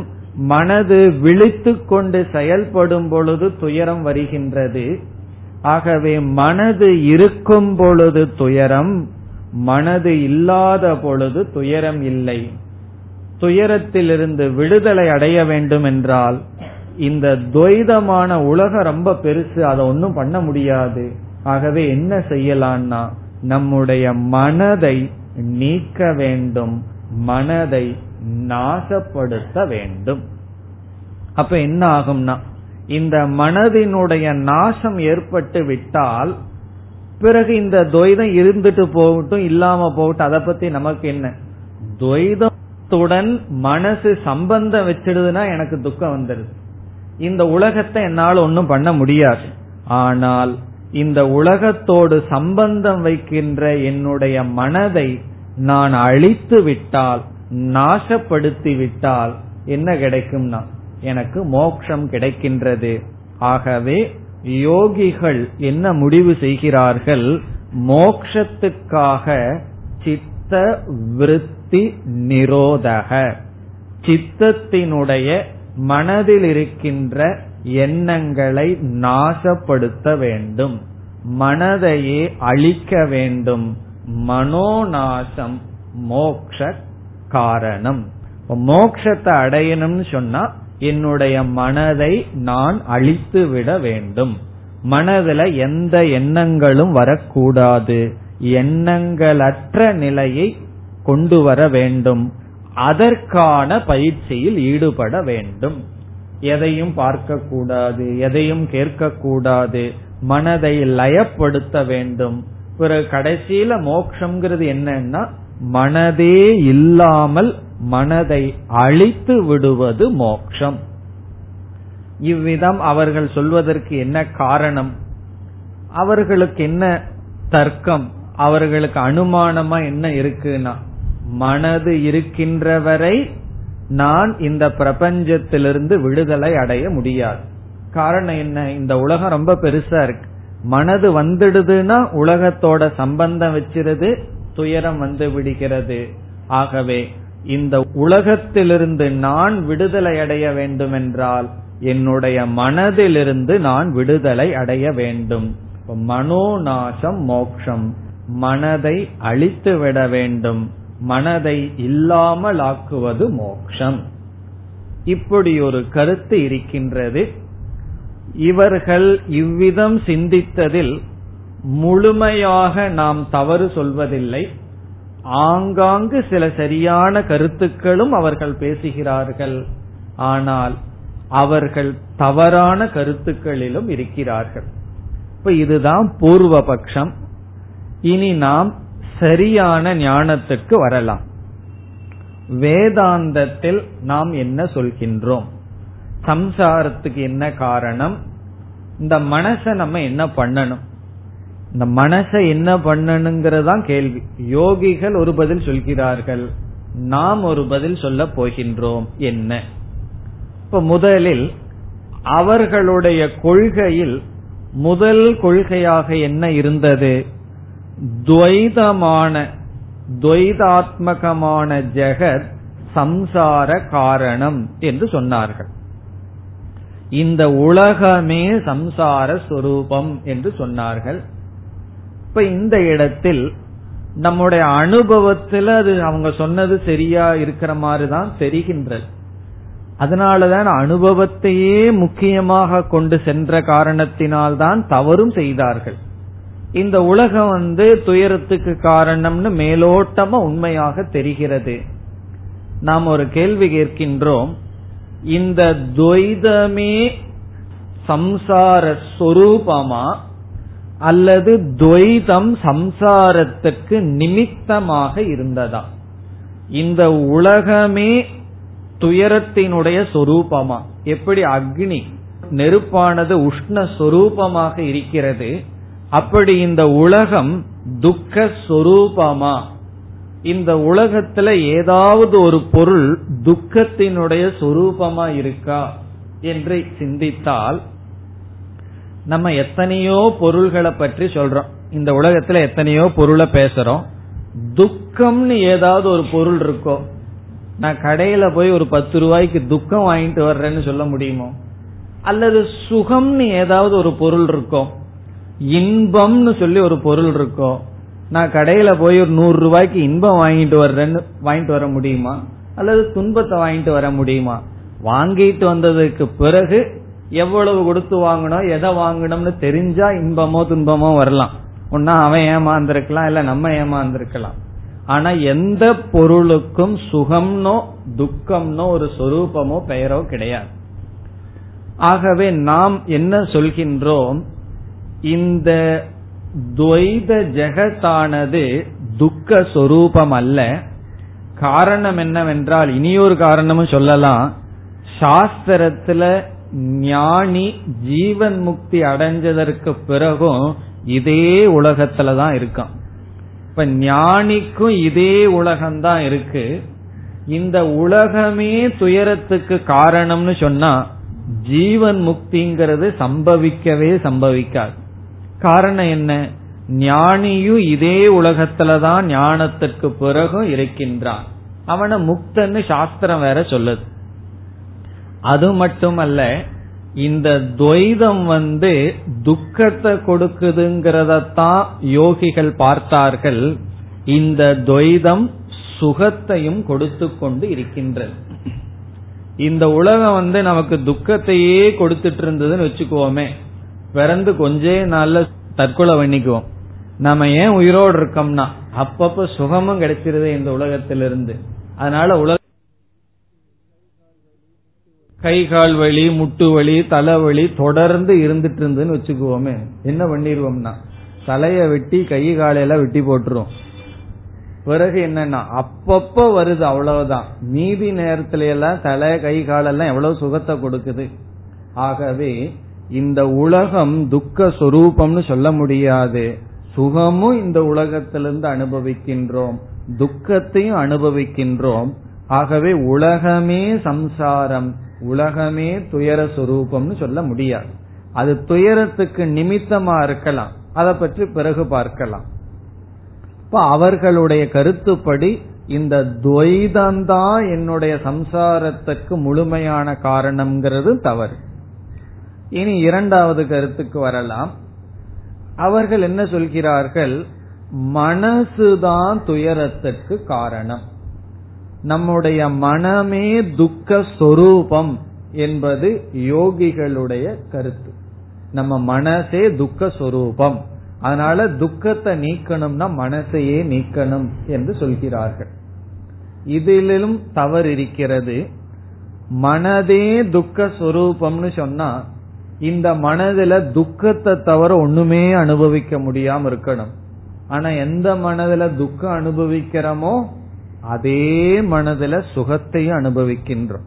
மனது விழித்து கொண்டு செயல்படும் பொழுது துயரம் வருகின்றது. ஆகவே மனது இருக்கும் பொழுது துயரம் மனது இல்லாத பொழுது துயரம் இல்லை. துயரத்திலிருந்து விடுதலை அடைய வேண்டும் என்றால் இந்த துவைதமான உலகம் ரொம்ப பெருசு அதை ஒன்னும் பண்ண முடியாது. ஆகவே என்ன செய்யலாம்னா நம்முடைய மனதை நீக்க வேண்டும். மனதை நாசப்படுத்த வேண்டும். அப்ப என்ன ஆகும்னா இந்த மனதினுடைய நாசம் ஏற்பட்டு விட்டால் பிறகு இந்த துவைதம் இருந்துட்டு போகட்டும் இல்லாம போகட்டும் அதை பத்தி நமக்கு என்ன? துவைதத்துடன் மனசு சம்பந்தம் வச்சிடுதுன்னா எனக்கு துக்கம் வந்துடுது. இந்த உலகத்தை என்னால் ஒன்றும் பண்ண முடியாது. ஆனால் இந்த உலகத்தோடு சம்பந்தம் வைக்கின்ற என்னுடைய மனதை நான் அழித்து விட்டால் நாசப்படுத்தி விட்டால் என்ன கிடைக்கும்னா எனக்கு மோக்ஷம் கிடைக்கின்றது. ஆகவே யோகிகள் என்ன முடிவு செய்கிறார்கள்? மோக்ஷத்துக்காக சித்த விருத்தி விருத்தி நிரோதக. சித்தத்தினுடைய மனதில் இருக்கின்ற எண்ணங்களை நாசப்படுத்த வேண்டும். மனதையே அழிக்க வேண்டும். மனோநாசம் மோக்ஷ காரணம். மோக்ஷத்தை அடையணும்னு சொன்னா என்னுடைய மனதை நான் அழித்து விட வேண்டும். மனதுல எந்த எண்ணங்களும் வரக்கூடாது. எண்ணங்களற்ற நிலையை கொண்டு வர வேண்டும். அதற்கான பயிற்சியில் ஈடுபட வேண்டும். எதையும் பார்க்கக்கூடாது எதையும் கேட்கக்கூடாது. மனதை லயப்படுத்த வேண்டும். பிறகு கடைசியில மோக்ஷங்கிறது என்னன்னா மனதே இல்லாமல் மனதை அழித்து விடுவது மோக்ஷம். இவ்விதம் அவர்கள் சொல்வதற்கு என்ன காரணம்? அவர்களுக்கு என்ன தர்க்கம்? அவர்களுக்கு அனுமானமா என்ன இருக்குன்னா மனது இருக்கின்றவரை நான் இந்த பிரபஞ்சத்திலிருந்து விடுதலை அடைய முடியாது. காரணம் என்ன? இந்த உலகம் ரொம்ப பெருசா இருக்கு. மனது வந்துடுதுன்னா உலகத்தோட சம்பந்தம் வச்சிருது துயரம் வந்து விடுகிறது. ஆகவே இந்த உலகத்திலிருந்து நான் விடுதலை அடைய வேண்டுமென்றால் என்னுடைய மனதிலிருந்து நான் விடுதலை அடைய வேண்டும். மனோநாசம் மோக்ஷம். மனதை அழித்து விட வேண்டும். மனதை இல்லாமல் ஆக்குவது மோக்ஷம். இப்படி ஒரு கருத்து இருக்கின்றது. இவர்கள் இவ்விதம் சிந்தித்ததில் முழுமையாக நாம் தவறு சொல்வதில்லை. ஆங்காங்கு சில சரியான கருத்துக்களும் அவர்கள் பேசுகிறார்கள். ஆனால் அவர்கள் தவறான கருத்துக்களிலும் இருக்கிறார்கள். இப்ப இதுதான் பூர்வ பட்சம் இனி நாம் சரியான ஞானத்துக்கு வரலாம். வேதாந்தத்தில் நாம் என்ன சொல்கின்றோம்? சம்சாரத்துக்கு என்ன காரணம்? இந்த மனசை நம்ம என்ன பண்ணணும்? இந்த மனசை என்ன பண்ணணுங்கிறதான் கேள்வி. யோகிகள் ஒரு பதில் சொல்கிறார்கள். நாம் ஒரு பதில் சொல்ல போகின்றோம். என்ன? இப்ப முதலில் அவர்களுடைய கொள்கையில் முதல் கொள்கையாக என்ன இருந்தது? துவைதமான துவைதாத்மகமான ஜெகத் சம்சார காரணம் என்று சொன்னார்கள். இந்த உலகமே சம்சார சொரூபம் என்று சொன்னார்கள். இப்ப இந்த இடத்தில் நம்முடைய அனுபவத்துல அது அவங்க சொன்னது சரியா இருக்கிற மாதிரி தான் தெரிகின்றது. அதனாலதான் அனுபவத்தையே முக்கியமாக கொண்டு சென்ற காரணத்தினால்தான் தவறும் செய்தார்கள். இந்த உலகம் வந்து துயரத்துக்கு காரணம்னு மேலோட்டமா உண்மையாக தெரிகிறது. நாம் ஒரு கேள்வி கேட்கின்றோம். இந்த துவைதமே சம்சார சொரூபமா அல்லது துவைதம் சம்சாரத்துக்கு நிமித்தமாக இருந்ததா? இந்த உலகமே துயரத்தினுடைய சொரூபமா? எப்படி அக்னி நெருப்பானது உஷ்ண சொரூபமாக இருக்கிறது அப்படி இந்த உலகம் துக்க சொரூபமா? இந்த உலகத்துல ஏதாவது ஒரு பொருள் துக்கத்தினுடைய சொரூபமா இருக்கா என்று சிந்தித்தால் நம்ம எத்தனையோ பொருள்களை பற்றி சொல்றோம். இந்த உலகத்துல எத்தனையோ பொருளை பேசுறோம். துக்கம்னு ஏதாவது ஒரு பொருள் இருக்கோ நான் கடையில போய் ஒரு பத்து ரூபாய்க்கு துக்கம் வாங்கிட்டு வர்றேன்னு சொல்ல முடியுமோ? அல்லது சுகம்னு ஏதாவது ஒரு பொருள் இருக்கும் இன்பம்னு சொல்லி ஒரு பொருள் இருக்கும் நான் கடையில போய் ஒரு நூறு ரூபாய்க்கு இன்பம் வாங்கிட்டு வர்றேன்னு வாங்கிட்டு வர முடியுமா? அல்லது துன்பத்தை வாங்கிட்டு வர முடியுமா? வாங்கிட்டு வந்ததுக்கு பிறகு எவ்வளவு கொடுத்து வாங்கணும் எதை வாங்கணும்னு தெரிஞ்சா இன்பமோ துன்பமோ வரலாம். ஒன்னா அவன் ஏமாந்துருக்கலாம் இல்ல நம்ம ஏமாந்துருக்கலாம். ஆனா எந்த பொருளுக்கும் சுகம்னோ துக்கம்னோ ஒரு சொரூபமோ பெயரோ கிடையாது. ஆகவே நாம் என்ன சொல்கின்றோம்? இந்த துவைத ஜெகத்தானது துக்க சொரூபம் அல்ல காரணம் என்னவென்றால் இனியொரு காரணமும் சொல்லலாம். சாஸ்திரத்துல ஞானி ஜீவன் முக்தி அடைஞ்சதற்கு பிறகும் இதே உலகத்துலதான் இருக்கான். இப்ப ஞானிக்கும் இதே உலகம்தான் இருக்கு. இந்த உலகமே துயரத்துக்கு காரணம்னு சொன்னா ஜீவன் முக்திங்கிறது சம்பவிக்கவே சம்பவிக்காது. காரணம் என்ன? ஞானியும் இதே உலகத்துலதான் ஞானத்திற்கு பிறகும் இருக்கின்றான். அவனை முக்தன்னு சாஸ்திரம் வேற சொல்லுது. அது மட்டுமல்ல இந்த துவைதம் வந்து துக்கத்தை கொடுக்குதுங்கிறதத்தான் யோகிகள் பார்த்தார்கள். இந்த துவைதம் சுகத்தையும் கொடுத்து கொண்டு இருக்கின்றது. இந்த உலகம் வந்து நமக்கு துக்கத்தையே கொடுத்துட்டு இருந்ததுன்னு வச்சுக்கோமே. பிறந்து கொஞ்சே நாள்ல தற்கொலை பண்ணிக்குவோம். நம்ம ஏன் உயிரோடு இருக்கோம்னா அப்பப்ப சுகமும் கிடைச்சிருது இந்த உலகத்திலிருந்து. அதனால உலக கை கால் வலி முட்டு வலி தலைவலி தொடர்ந்து இருந்துட்டு இருந்துன்னு வச்சுக்குவோமே. என்ன பண்ணிடுவோம்னா தலைய வெட்டி கை காலையெல்லாம் வெட்டி போட்டுருவோம். பிறகு என்னன்னா அப்பப்ப வருது அவ்வளவுதான். மீதி நேரத்துல எல்லாம் தலை கை காலெல்லாம் எவ்வளவு சுகத்தை கொடுக்குது. ஆகவே இந்த உலகம் துக்க சொரூபம்னு சொல்ல முடியாது. சுகமும் இந்த உலகத்திலிருந்து அனுபவிக்கின்றோம். துக்கத்தையும் அனுபவிக்கின்றோம். ஆகவே உலகமே சம்சாரம். உலகமே துயர சொரூபம்னு சொல்ல முடியாது. அது துயரத்துக்கு நிமித்தமா இருக்கலாம். அதை பற்றி பிறகு பார்க்கலாம். இப்ப அவர்களுடைய கருத்துப்படி இந்த துவைதந்தான் என்னுடைய சம்சாரத்துக்கு முழுமையான காரணம்ங்கிறது தவறு. இனி இரண்டாவது கருத்துக்கு வரலாம். அவர்கள் என்ன சொல்கிறார்கள்? மனசுதான் துயரத்திற்கு காரணம். நம்முடைய மனமே துக்க சொரூபம் என்பது யோகிகளுடைய கருத்து. நம்ம மனசே துக்க சொரூபம். அதனால துக்கத்தை நீக்கணும்னா மனசையே நீக்கணும் என்று சொல்கிறார்கள். இதிலும் தவறு இருக்கிறது. மனதே துக்க சொரூபம்னு சொன்னா இந்த மனதுல துக்கத்தை தவிர ஒண்ணுமே அனுபவிக்க முடியாம இருக்கணும். ஆனா எந்த மனதுல துக்கம் அனுபவிக்கிறோமோ அதே மனதுல சுகத்தையும் அனுபவிக்கின்றோம்.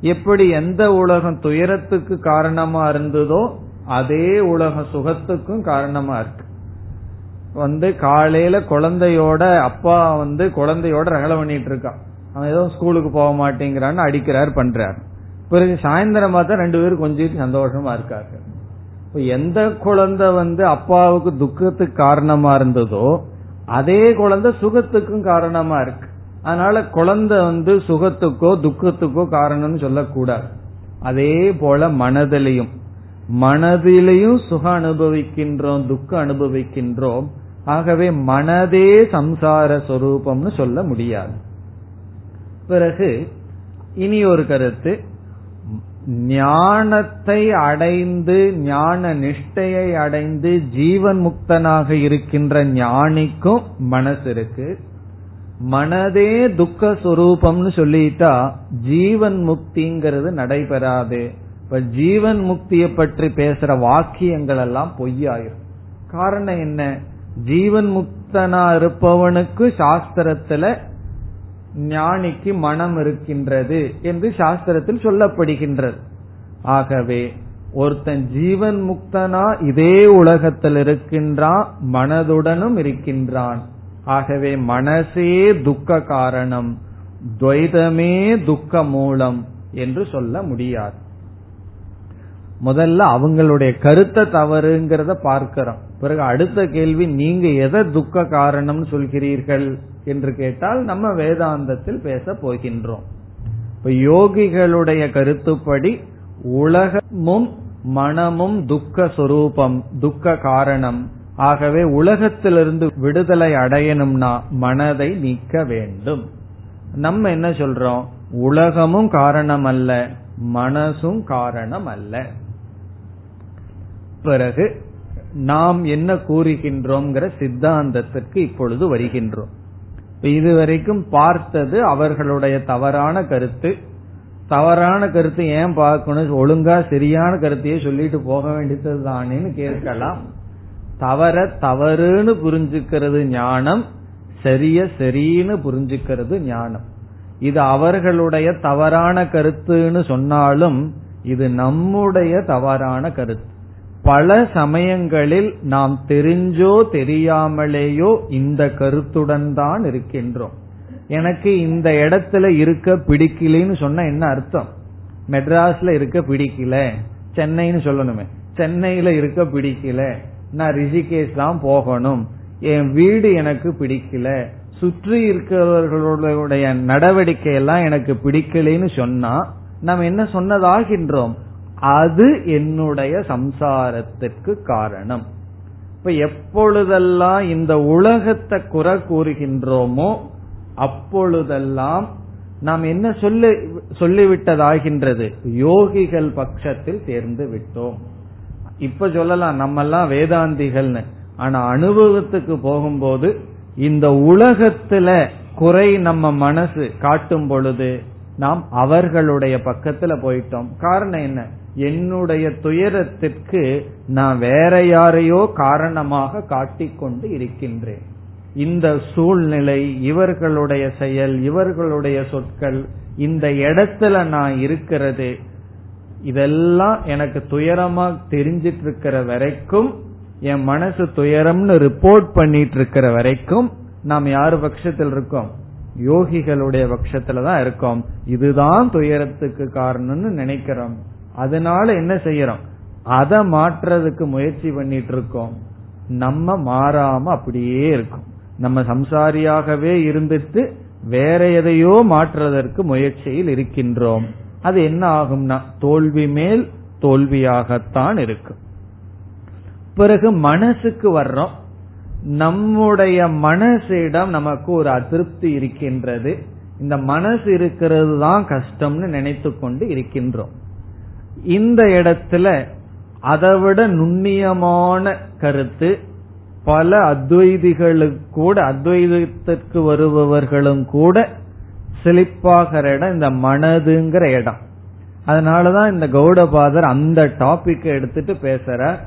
எப்படி எந்த உலகம் துயரத்துக்கு காரணமா இருந்ததோ அதே உலகம் சுகத்துக்கும் காரணமா இருக்கு. வந்து காலையில குழந்தையோட அப்பா வந்து குழந்தையோட ரகல பண்ணிட்டு இருக்கான். அவன் ஏதோ ஸ்கூலுக்கு போக மாட்டேங்கிறான்னு அடிக்கிறார் பண்றார். பிறகு சாயந்தரம் பார்த்தா ரெண்டு பேரும் கொஞ்சம் சந்தோஷமா இப்போ எந்த குழந்தை வந்து அப்பாவுக்கு துக்கத்துக்கு காரணமா இருந்ததோ அதே குழந்தை சுகத்துக்கும் காரணமா இருக்கு. அதனால குழந்தை வந்து சுகத்துக்கோ துக்கத்துக்கோ காரணம்னு சொல்லக்கூடாது. அதே போல மனதிலையும். மனதிலையும் சுகம் அனுபவிக்கின்றோம் துக்கம் அனுபவிக்கின்றோம். ஆகவே மனதே சம்சார சொரூபம்னு சொல்ல முடியாது. பிறகு இனி ஒரு கருத்து. ஞானத்தை அடைந்து ஞான நிஷ்டையை அடைந்து ஜீவன் முக்தனாக இருக்கின்ற ஞானிக்கும் மனசு இருக்கு. மனதே துக்க சொரூபம்னு சொல்லிட்டா ஜீவன் முக்திங்கிறது நடைபெறாது. இப்ப ஜீவன் முக்தியை பற்றி பேசுற வாக்கியங்கள் எல்லாம் பொய்யாயிரும். காரணம் என்ன? ஜீவன் முக்தனா இருப்பவனுக்கு சாஸ்திரத்துல ஞானிக்கு மனம் இருக்கின்றது என்று சாஸ்திரத்தில் சொல்லப்படுகின்றது. ஆகவே ஒருத்தன் ஜீவன் முக்தனா இதே உலகத்தில் இருக்கின்றான் மனதுடனும் இருக்கின்றான். ஆகவே மனசே துக்க காரணம் துவைதமே துக்க மூலம் என்று சொல்ல முடியாது. முதல்ல அவங்களுடைய கருத்தை தவறுங்கிறத பார்க்கிறோம். பிறகு அடுத்த கேள்வி நீங்க எதை துக்க காரணம் சொல்கிறீர்கள்? என்று கேட்டால் நம்ம வேதாந்தத்தில் பேச போகின்றோம். இப்ப யோகிகளுடைய கருத்துப்படி உலகமும் மனமும் துக்க சொரூபம் துக்க காரணம். ஆகவே உலகத்திலிருந்து விடுதலை அடையணும்னா மனதை நீக்க வேண்டும். நம்ம என்ன சொல்றோம்? உலகமும் காரணம் அல்ல மனசும் காரணம் அல்ல. பிறகு நாம் என்ன கூறுகின்றோம்ங்கிற சித்தாந்தத்திற்கு இப்பொழுது வருகின்றோம். இதுவரைக்கும் பார்த்தது அவர்களுடைய தவறான கருத்து. தவறான கருத்து ஏன் பார்க்கணும்? ஒழுங்கா சரியான கருத்தையே சொல்லிட்டு போக வேண்டியது தானேன்னு கேட்கலாம். தவற தவறுன்னு புரிஞ்சுக்கிறது ஞானம் சரிய சரின்னு புரிஞ்சுக்கிறது ஞானம். இது அவர்களுடைய தவறான கருத்துன்னு சொன்னாலும் இது நம்முடைய தவறான கருத்து. பல சமயங்களில் நாம் தெரிஞ்சோ தெரியாமலேயோ இந்த கருத்துடன் தான் இருக்கின்றோம். எனக்கு இந்த இடத்துல இருக்க பிடிக்கலன்னு சொன்ன என்ன அர்த்தம்? மெட்ராஸ்ல இருக்க பிடிக்கல. சென்னைன்னு சொல்லணுமே. சென்னையில இருக்க பிடிக்கல. நான் ரிஷிகேஷ் தான் போகணும். என் வீடு எனக்கு பிடிக்கல. சுற்றி இருக்கிறவர்களுடைய நடவடிக்கை எல்லாம் எனக்கு பிடிக்கலைன்னு சொன்னா நாம் என்ன சொன்னதாகின்றோம்? அது என்னுடைய சம்சாரத்திற்கு காரணம். இப்ப எப்பொழுதெல்லாம் இந்த உலகத்தை குறை கூறுகின்றோமோ அப்பொழுதெல்லாம் நாம் என்ன சொல்லி சொல்லிவிட்டதாகின்றது? யோகிகள் பட்சத்தில் சேர்ந்து விட்டோம். இப்ப சொல்லலாம் நம்ம எல்லாம் வேதாந்திகள்னு. ஆனா அனுபவத்துக்கு போகும்போது இந்த உலகத்துல குறை நம்ம மனசு காட்டும் பொழுது நாம் அவர்களுடைய பக்கத்துல போயிட்டோம். காரணம் என்ன? என்னுடைய துயரத்திற்கு நான் வேற யாரையோ காரணமாக காட்டிக்கொண்டு இருக்கின்றேன். இந்த சூழ்நிலை இவர்களுடைய செயல் இவர்களுடைய சொற்கள் இந்த இடத்துல நான் இருக்கிறது இதெல்லாம் எனக்கு துயரமா தெரிஞ்சிட்டு இருக்கிற வரைக்கும் என் மனசு துயரம்னு ரிப்போர்ட் பண்ணிட்டு இருக்கிற வரைக்கும் நாம் யாரு பட்சத்தில் இருக்கோம்? யோகிகளுடைய பட்சத்துல தான் இருக்கோம். இதுதான் துயரத்துக்கு காரணம்னு நினைக்கிறோம். அதனால என்ன செய்யறோம்? அதை மாற்றுறதுக்கு முயற்சி பண்ணிட்டு இருக்கோம் நம்ம மாறாம அப்படியே இருக்கும். நம்ம சம்சாரியாகவே இருந்துட்டு வேற எதையோ மாற்றுவதற்கு முயற்சியில் இருக்கின்றோம். அது என்ன ஆகும்னா தோல்வி மேல் தோல்வியாகத்தான் இருக்கும் பிறகு மனசுக்கு வர்றோம். நம்முடைய மனசிடம் நமக்கு ஒரு அதிருப்தி இருக்கின்றது. இந்த மனசு இருக்கிறது தான் கஷ்டம்னு நினைத்து கொண்டு இருக்கின்றோம். இந்த இடத்துல அதைவிட நுண்ணியமான கருத்து பல அத்வைதிகளுக்கூட கூட அத்வைதத்திற்கு வருபவர்களும் கூட செழிப்பாகிற இடம் இந்த மனதுங்கிற இடம். அதனாலதான் இந்த கௌடபாதர் அந்த டாபிக் எடுத்துட்டு பேசுற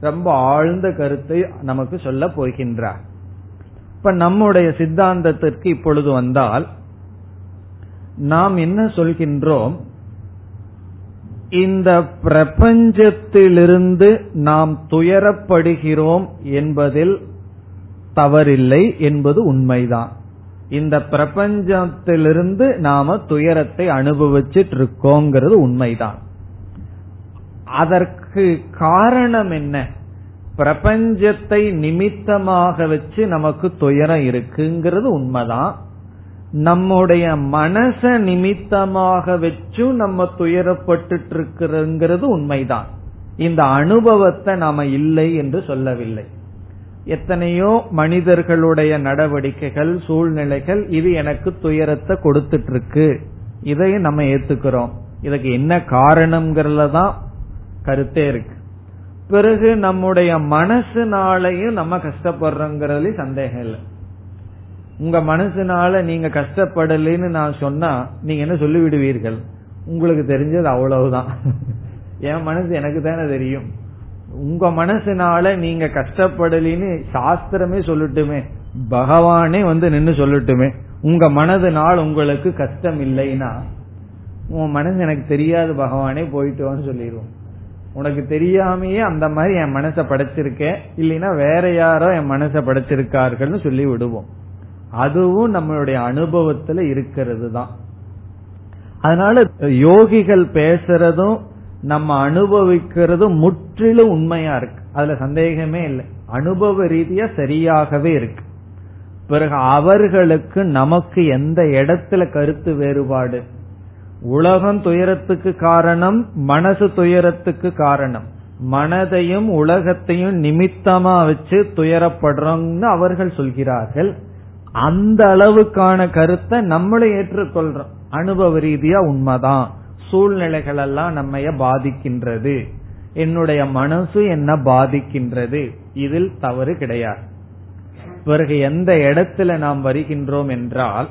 ரொம்ப ஆழ்ந்த கருத்தை நமக்கு சொல்ல போகின்றார். இப்ப நம்முடைய சித்தாந்தத்திற்கு இப்பொழுது வந்தால் நாம் என்ன சொல்கின்றோம்? இந்த பிரபஞ்சத்திலிருந்து நாம் துயரப்படுகிறோம் என்பதில் தவறில்லை என்பது உண்மைதான். இந்த பிரபஞ்சத்திலிருந்து நாம துயரத்தை அனுபவிச்சிட்டு இருக்கோங்கிறது உண்மைதான். அதற்கு காரணம் என்ன? பிரபஞ்சத்தை நிமித்தமாக வச்சு நமக்கு துயரம் இருக்குங்கிறது உண்மைதான். நம்முடைய மனச நிமித்தமாக வச்சும் நம்ம துயரப்பட்டு இருக்கிறோங்கிறது உண்மைதான். இந்த அனுபவத்தை நாம இல்லை என்று சொல்லவில்லை. எத்தனையோ மனிதர்களுடைய நடவடிக்கைகள் சூழ்நிலைகள் இது எனக்கு துயரத்தை கொடுத்துட்டு இருக்கு இதையும் நம்ம ஏத்துக்கிறோம். இதுக்கு என்ன காரணம்ங்கிறதுல தான் கருத்தே இருக்கு. பிறகு நம்முடைய மனசுனாலையும் நம்ம கஷ்டப்படுறோங்கிறதுல சந்தேகம் இல்லை. உங்க மனசுனால நீங்க கஷ்டப்படலைன்னு நான் சொன்னா நீங்க என்ன சொல்லிவிடுவீர்கள்? உங்களுக்கு தெரிஞ்சது அவ்வளவுதான். என் மனசு எனக்கு தானே தெரியும். உங்க மனசுனால நீங்க கஷ்டப்படலின்னு சாஸ்திரமே சொல்லட்டுமே. பகவானே வந்து நின்னு சொல்லட்டுமே. உங்க மனதுனால் உங்களுக்கு கஷ்டம் இல்லைன்னா உன் மனசு எனக்கு தெரியாது பகவானே போயிட்டோன்னு சொல்லிடுவோம் உனக்கு தெரியாமையே அந்த மாதிரி என் மனசை படைச்சிருக்கேன். இல்லைன்னா வேற யாரோ என் மனசை படைச்சிருக்கார்கள்னு சொல்லி விடுவோம் அதுவும் நம்மளுடைய அனுபவத்துல இருக்கிறது தான் அதனால யோகிகள் பேசுறதும் நம்ம அனுபவிக்கிறதும் முற்றிலும் உண்மையா இருக்கு. அதுல சந்தேகமே இல்லை. அனுபவ ரீதியா சரியாகவே இருக்கு. பிறகு அவர்களுக்கு நமக்கு எந்த இடத்துல கருத்து வேறுபாடு? உலகம் துயரத்துக்கு காரணம் மனசு துயரத்துக்கு காரணம். மனதையும் உலகத்தையும் நிமித்தமா வச்சு துயரப்படுறோம்னு அவர்கள் சொல்கிறார்கள். அந்த அளவுக்கான கருத்தை நம்மளே ஏற்றுக்கொள்றோம். அனுபவ ரீதியா உண்மைதான். சூழ்நிலைகள் எல்லாம் நம்ம பாதிக்கின்றது. என்னுடைய மனசு என்ன பாதிக்கின்றது. இதில் தவறு கிடையாது. பிறகு எந்த இடத்துல நாம் வருகின்றோம் என்றால்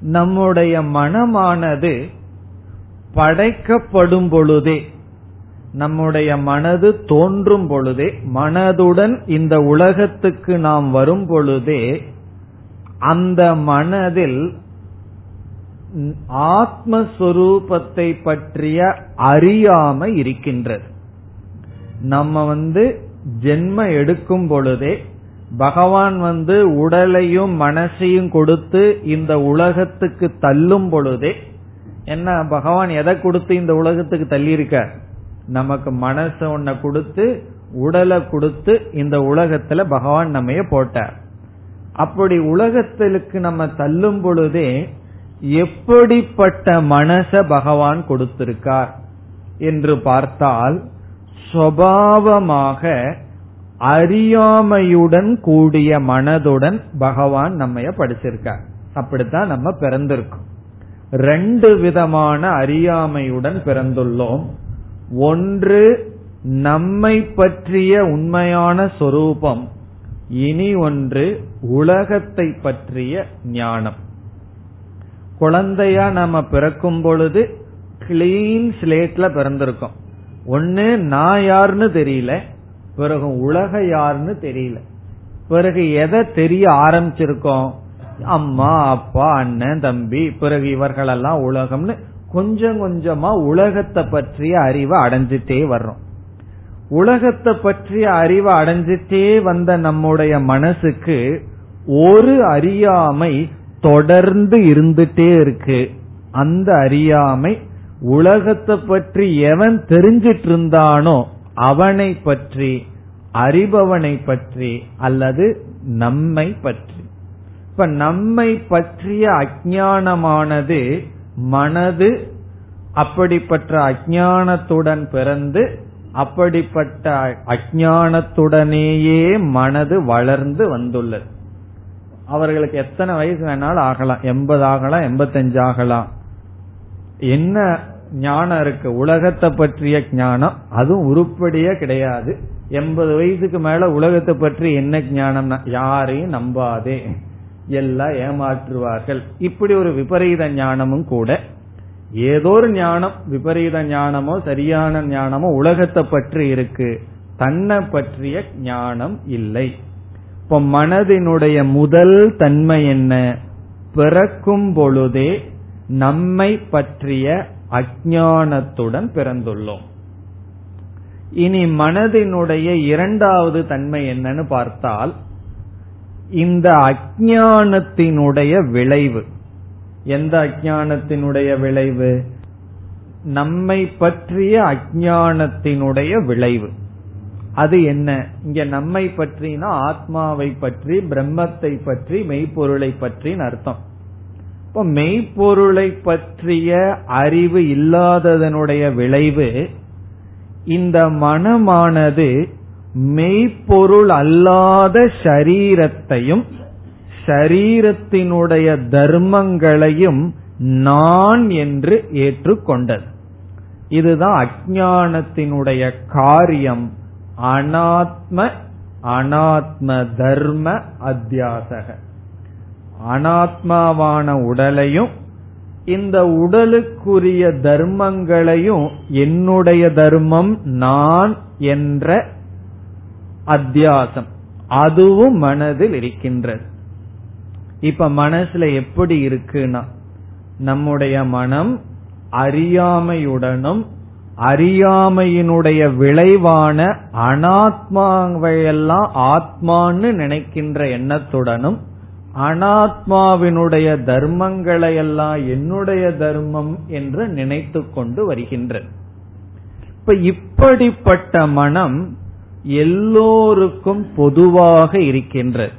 நம்முடைய மனமானது படைக்கப்படும் பொழுதே நம்முடைய மனது தோன்றும் பொழுதே மனதுடன் இந்த உலகத்துக்கு நாம் வரும் பொழுதே அந்த மனதில் ஆத்மஸ்வரூபத்தை பற்றிய அறியாம இருக்கின்றது. நம்ம வந்து ஜென்ம எடுக்கும் பொழுதே பகவான் வந்து உடலையும் மனசையும் கொடுத்து இந்த உலகத்துக்கு தள்ளும் பொழுதே என்ன பகவான் எதை கொடுத்து இந்த உலகத்துக்கு தள்ளி இருக்க நமக்கு மனச ஒன்ன கொடுத்து உடலை கொடுத்து இந்த உலகத்துல பகவான் நம்மைய போட்டார். அப்படி உலகத்திற்கு நம்ம தள்ளும் பொழுதே எப்படிப்பட்ட மனச பகவான் கொடுத்திருக்கார் என்று பார்த்தால் சுவாவமாக அறியாமையுடன் கூடிய மனதுடன் பகவான் நம்ம படிச்சிருக்கார். அப்படித்தான் நம்ம பிறந்திருக்கோம். ரெண்டு விதமான அறியாமையுடன் பிறந்துள்ளோம். ஒன்று நம்மை பற்றிய உண்மையான சொரூபம் இனி ஒன்று உலகத்தை பற்றிய ஞானம். குழந்தையா நம்ம பிறக்கும் பொழுது கிளீன் ஸ்லேட்ல பிறந்திருக்கோம். ஒன்னு நான் யாருன்னு தெரியல பிறகு உலக யாருன்னு தெரியல. பிறகு எதை தெரிய ஆரம்பிச்சிருக்கோம்? அம்மா அப்பா அண்ணன் தம்பி பிறகு இவர்களெல்லாம் உலகம்னு கொஞ்சம் கொஞ்சமா உலகத்தை பற்றிய அறிவை அடைஞ்சிட்டே வர்றோம். உலகத்தை பற்றிய அறிவை அடைஞ்சிட்டே வந்த நம்முடைய மனசுக்கு ஒரு அறியாமை தொடர்ந்து இருந்துட்டே இருக்கு. அந்த அறியாமை உலகத்தை பற்றி எவன் தெரிஞ்சிட்டு இருந்தானோ அவனை பற்றி அறிபவனை பற்றி அல்லது நம்மை பற்றி. இப்ப நம்மை பற்றிய அஜானமானது மனது அப்படிப்பட்ட அஜானத்துடன் பிறந்து அப்படிப்பட்ட அஜானத்துடனேயே மனது வளர்ந்து வந்துள்ளது. அவர்களுக்கு எத்தனை வயசு வேணாலும் ஆகலாம். எண்பது ஆகலாம் எண்பத்தஞ்சு ஆகலாம். என்ன ஞானம் இருக்கு? உலகத்தை பற்றிய ஞானம். அதுவும் உருப்படியே கிடையாது. எண்பது வயசுக்கு மேல உலகத்தை பற்றி என்ன ஞானம்னா யாரையும் நம்பாதே. எல்லாம் ஏமாற்றுவார்கள். இப்படி ஒரு விபரீத ஞானமும் கூட ஏதோ ஒரு ஞானம் விபரீத ஞானமோ சரியான ஞானமோ உலகத்தை பற்றி இருக்கு. தன்னை பற்றிய ஞானம் இல்லை. இப்ப மனதினுடைய முதல் தன்மை என்ன? பிறக்கும் பொழுதே நம்மை பற்றிய அஜானத்துடன் பிறந்துள்ளோம். இனி மனதினுடைய இரண்டாவது தன்மை என்னன்னு பார்த்தால் இந்த அஜானத்தினுடைய விளைவு. எந்த அஜானத்தினுடைய விளைவு? நம்மை பற்றிய அஜானத்தினுடைய விளைவு. அது என்ன? இங்க நம்மை பற்றினா ஆத்மாவை பற்றி பிரம்மத்தை பற்றி மெய்ப்பொருளை பற்றின்னு அர்த்தம். இப்போ மெய்ப்பொருளை பற்றிய அறிவு இல்லாததனுடைய விளைவு இந்த மனமானது மெய்ப்பொருள் அல்லாத ஷரீரத்தையும் ஷரீரத்தினுடைய தர்மங்களையும் நான் என்று ஏற்றுக்கொண்டது. இதுதான் அஜானத்தினுடைய காரியம். அனாத்ம அனாத்ம தர்ம அத்தியாசக. அனாத்மாவான உடலையும் இந்த உடலுக்குரிய தர்மங்களையும் என்னுடைய தர்மம் நான் என்ற அத்தியாசம். அதுவும் மனதில் இருக்கின்றது. இப்ப மனசுல எப்படி இருக்குன்னா நம்முடைய மனம் அறியாமையுடனும் அறியாமையினுடைய விளைவான அனாத்மாவையெல்லாம் ஆத்மான்னு நினைக்கின்ற எண்ணத்துடனும் அனாத்மாவினுடைய தர்மங்களையெல்லாம் என்னுடைய தர்மம் என்று நினைத்து கொண்டு வருகின்றது. இப்ப இப்படிப்பட்ட மனம் எல்லோருக்கும் பொதுவாக இருக்கின்றது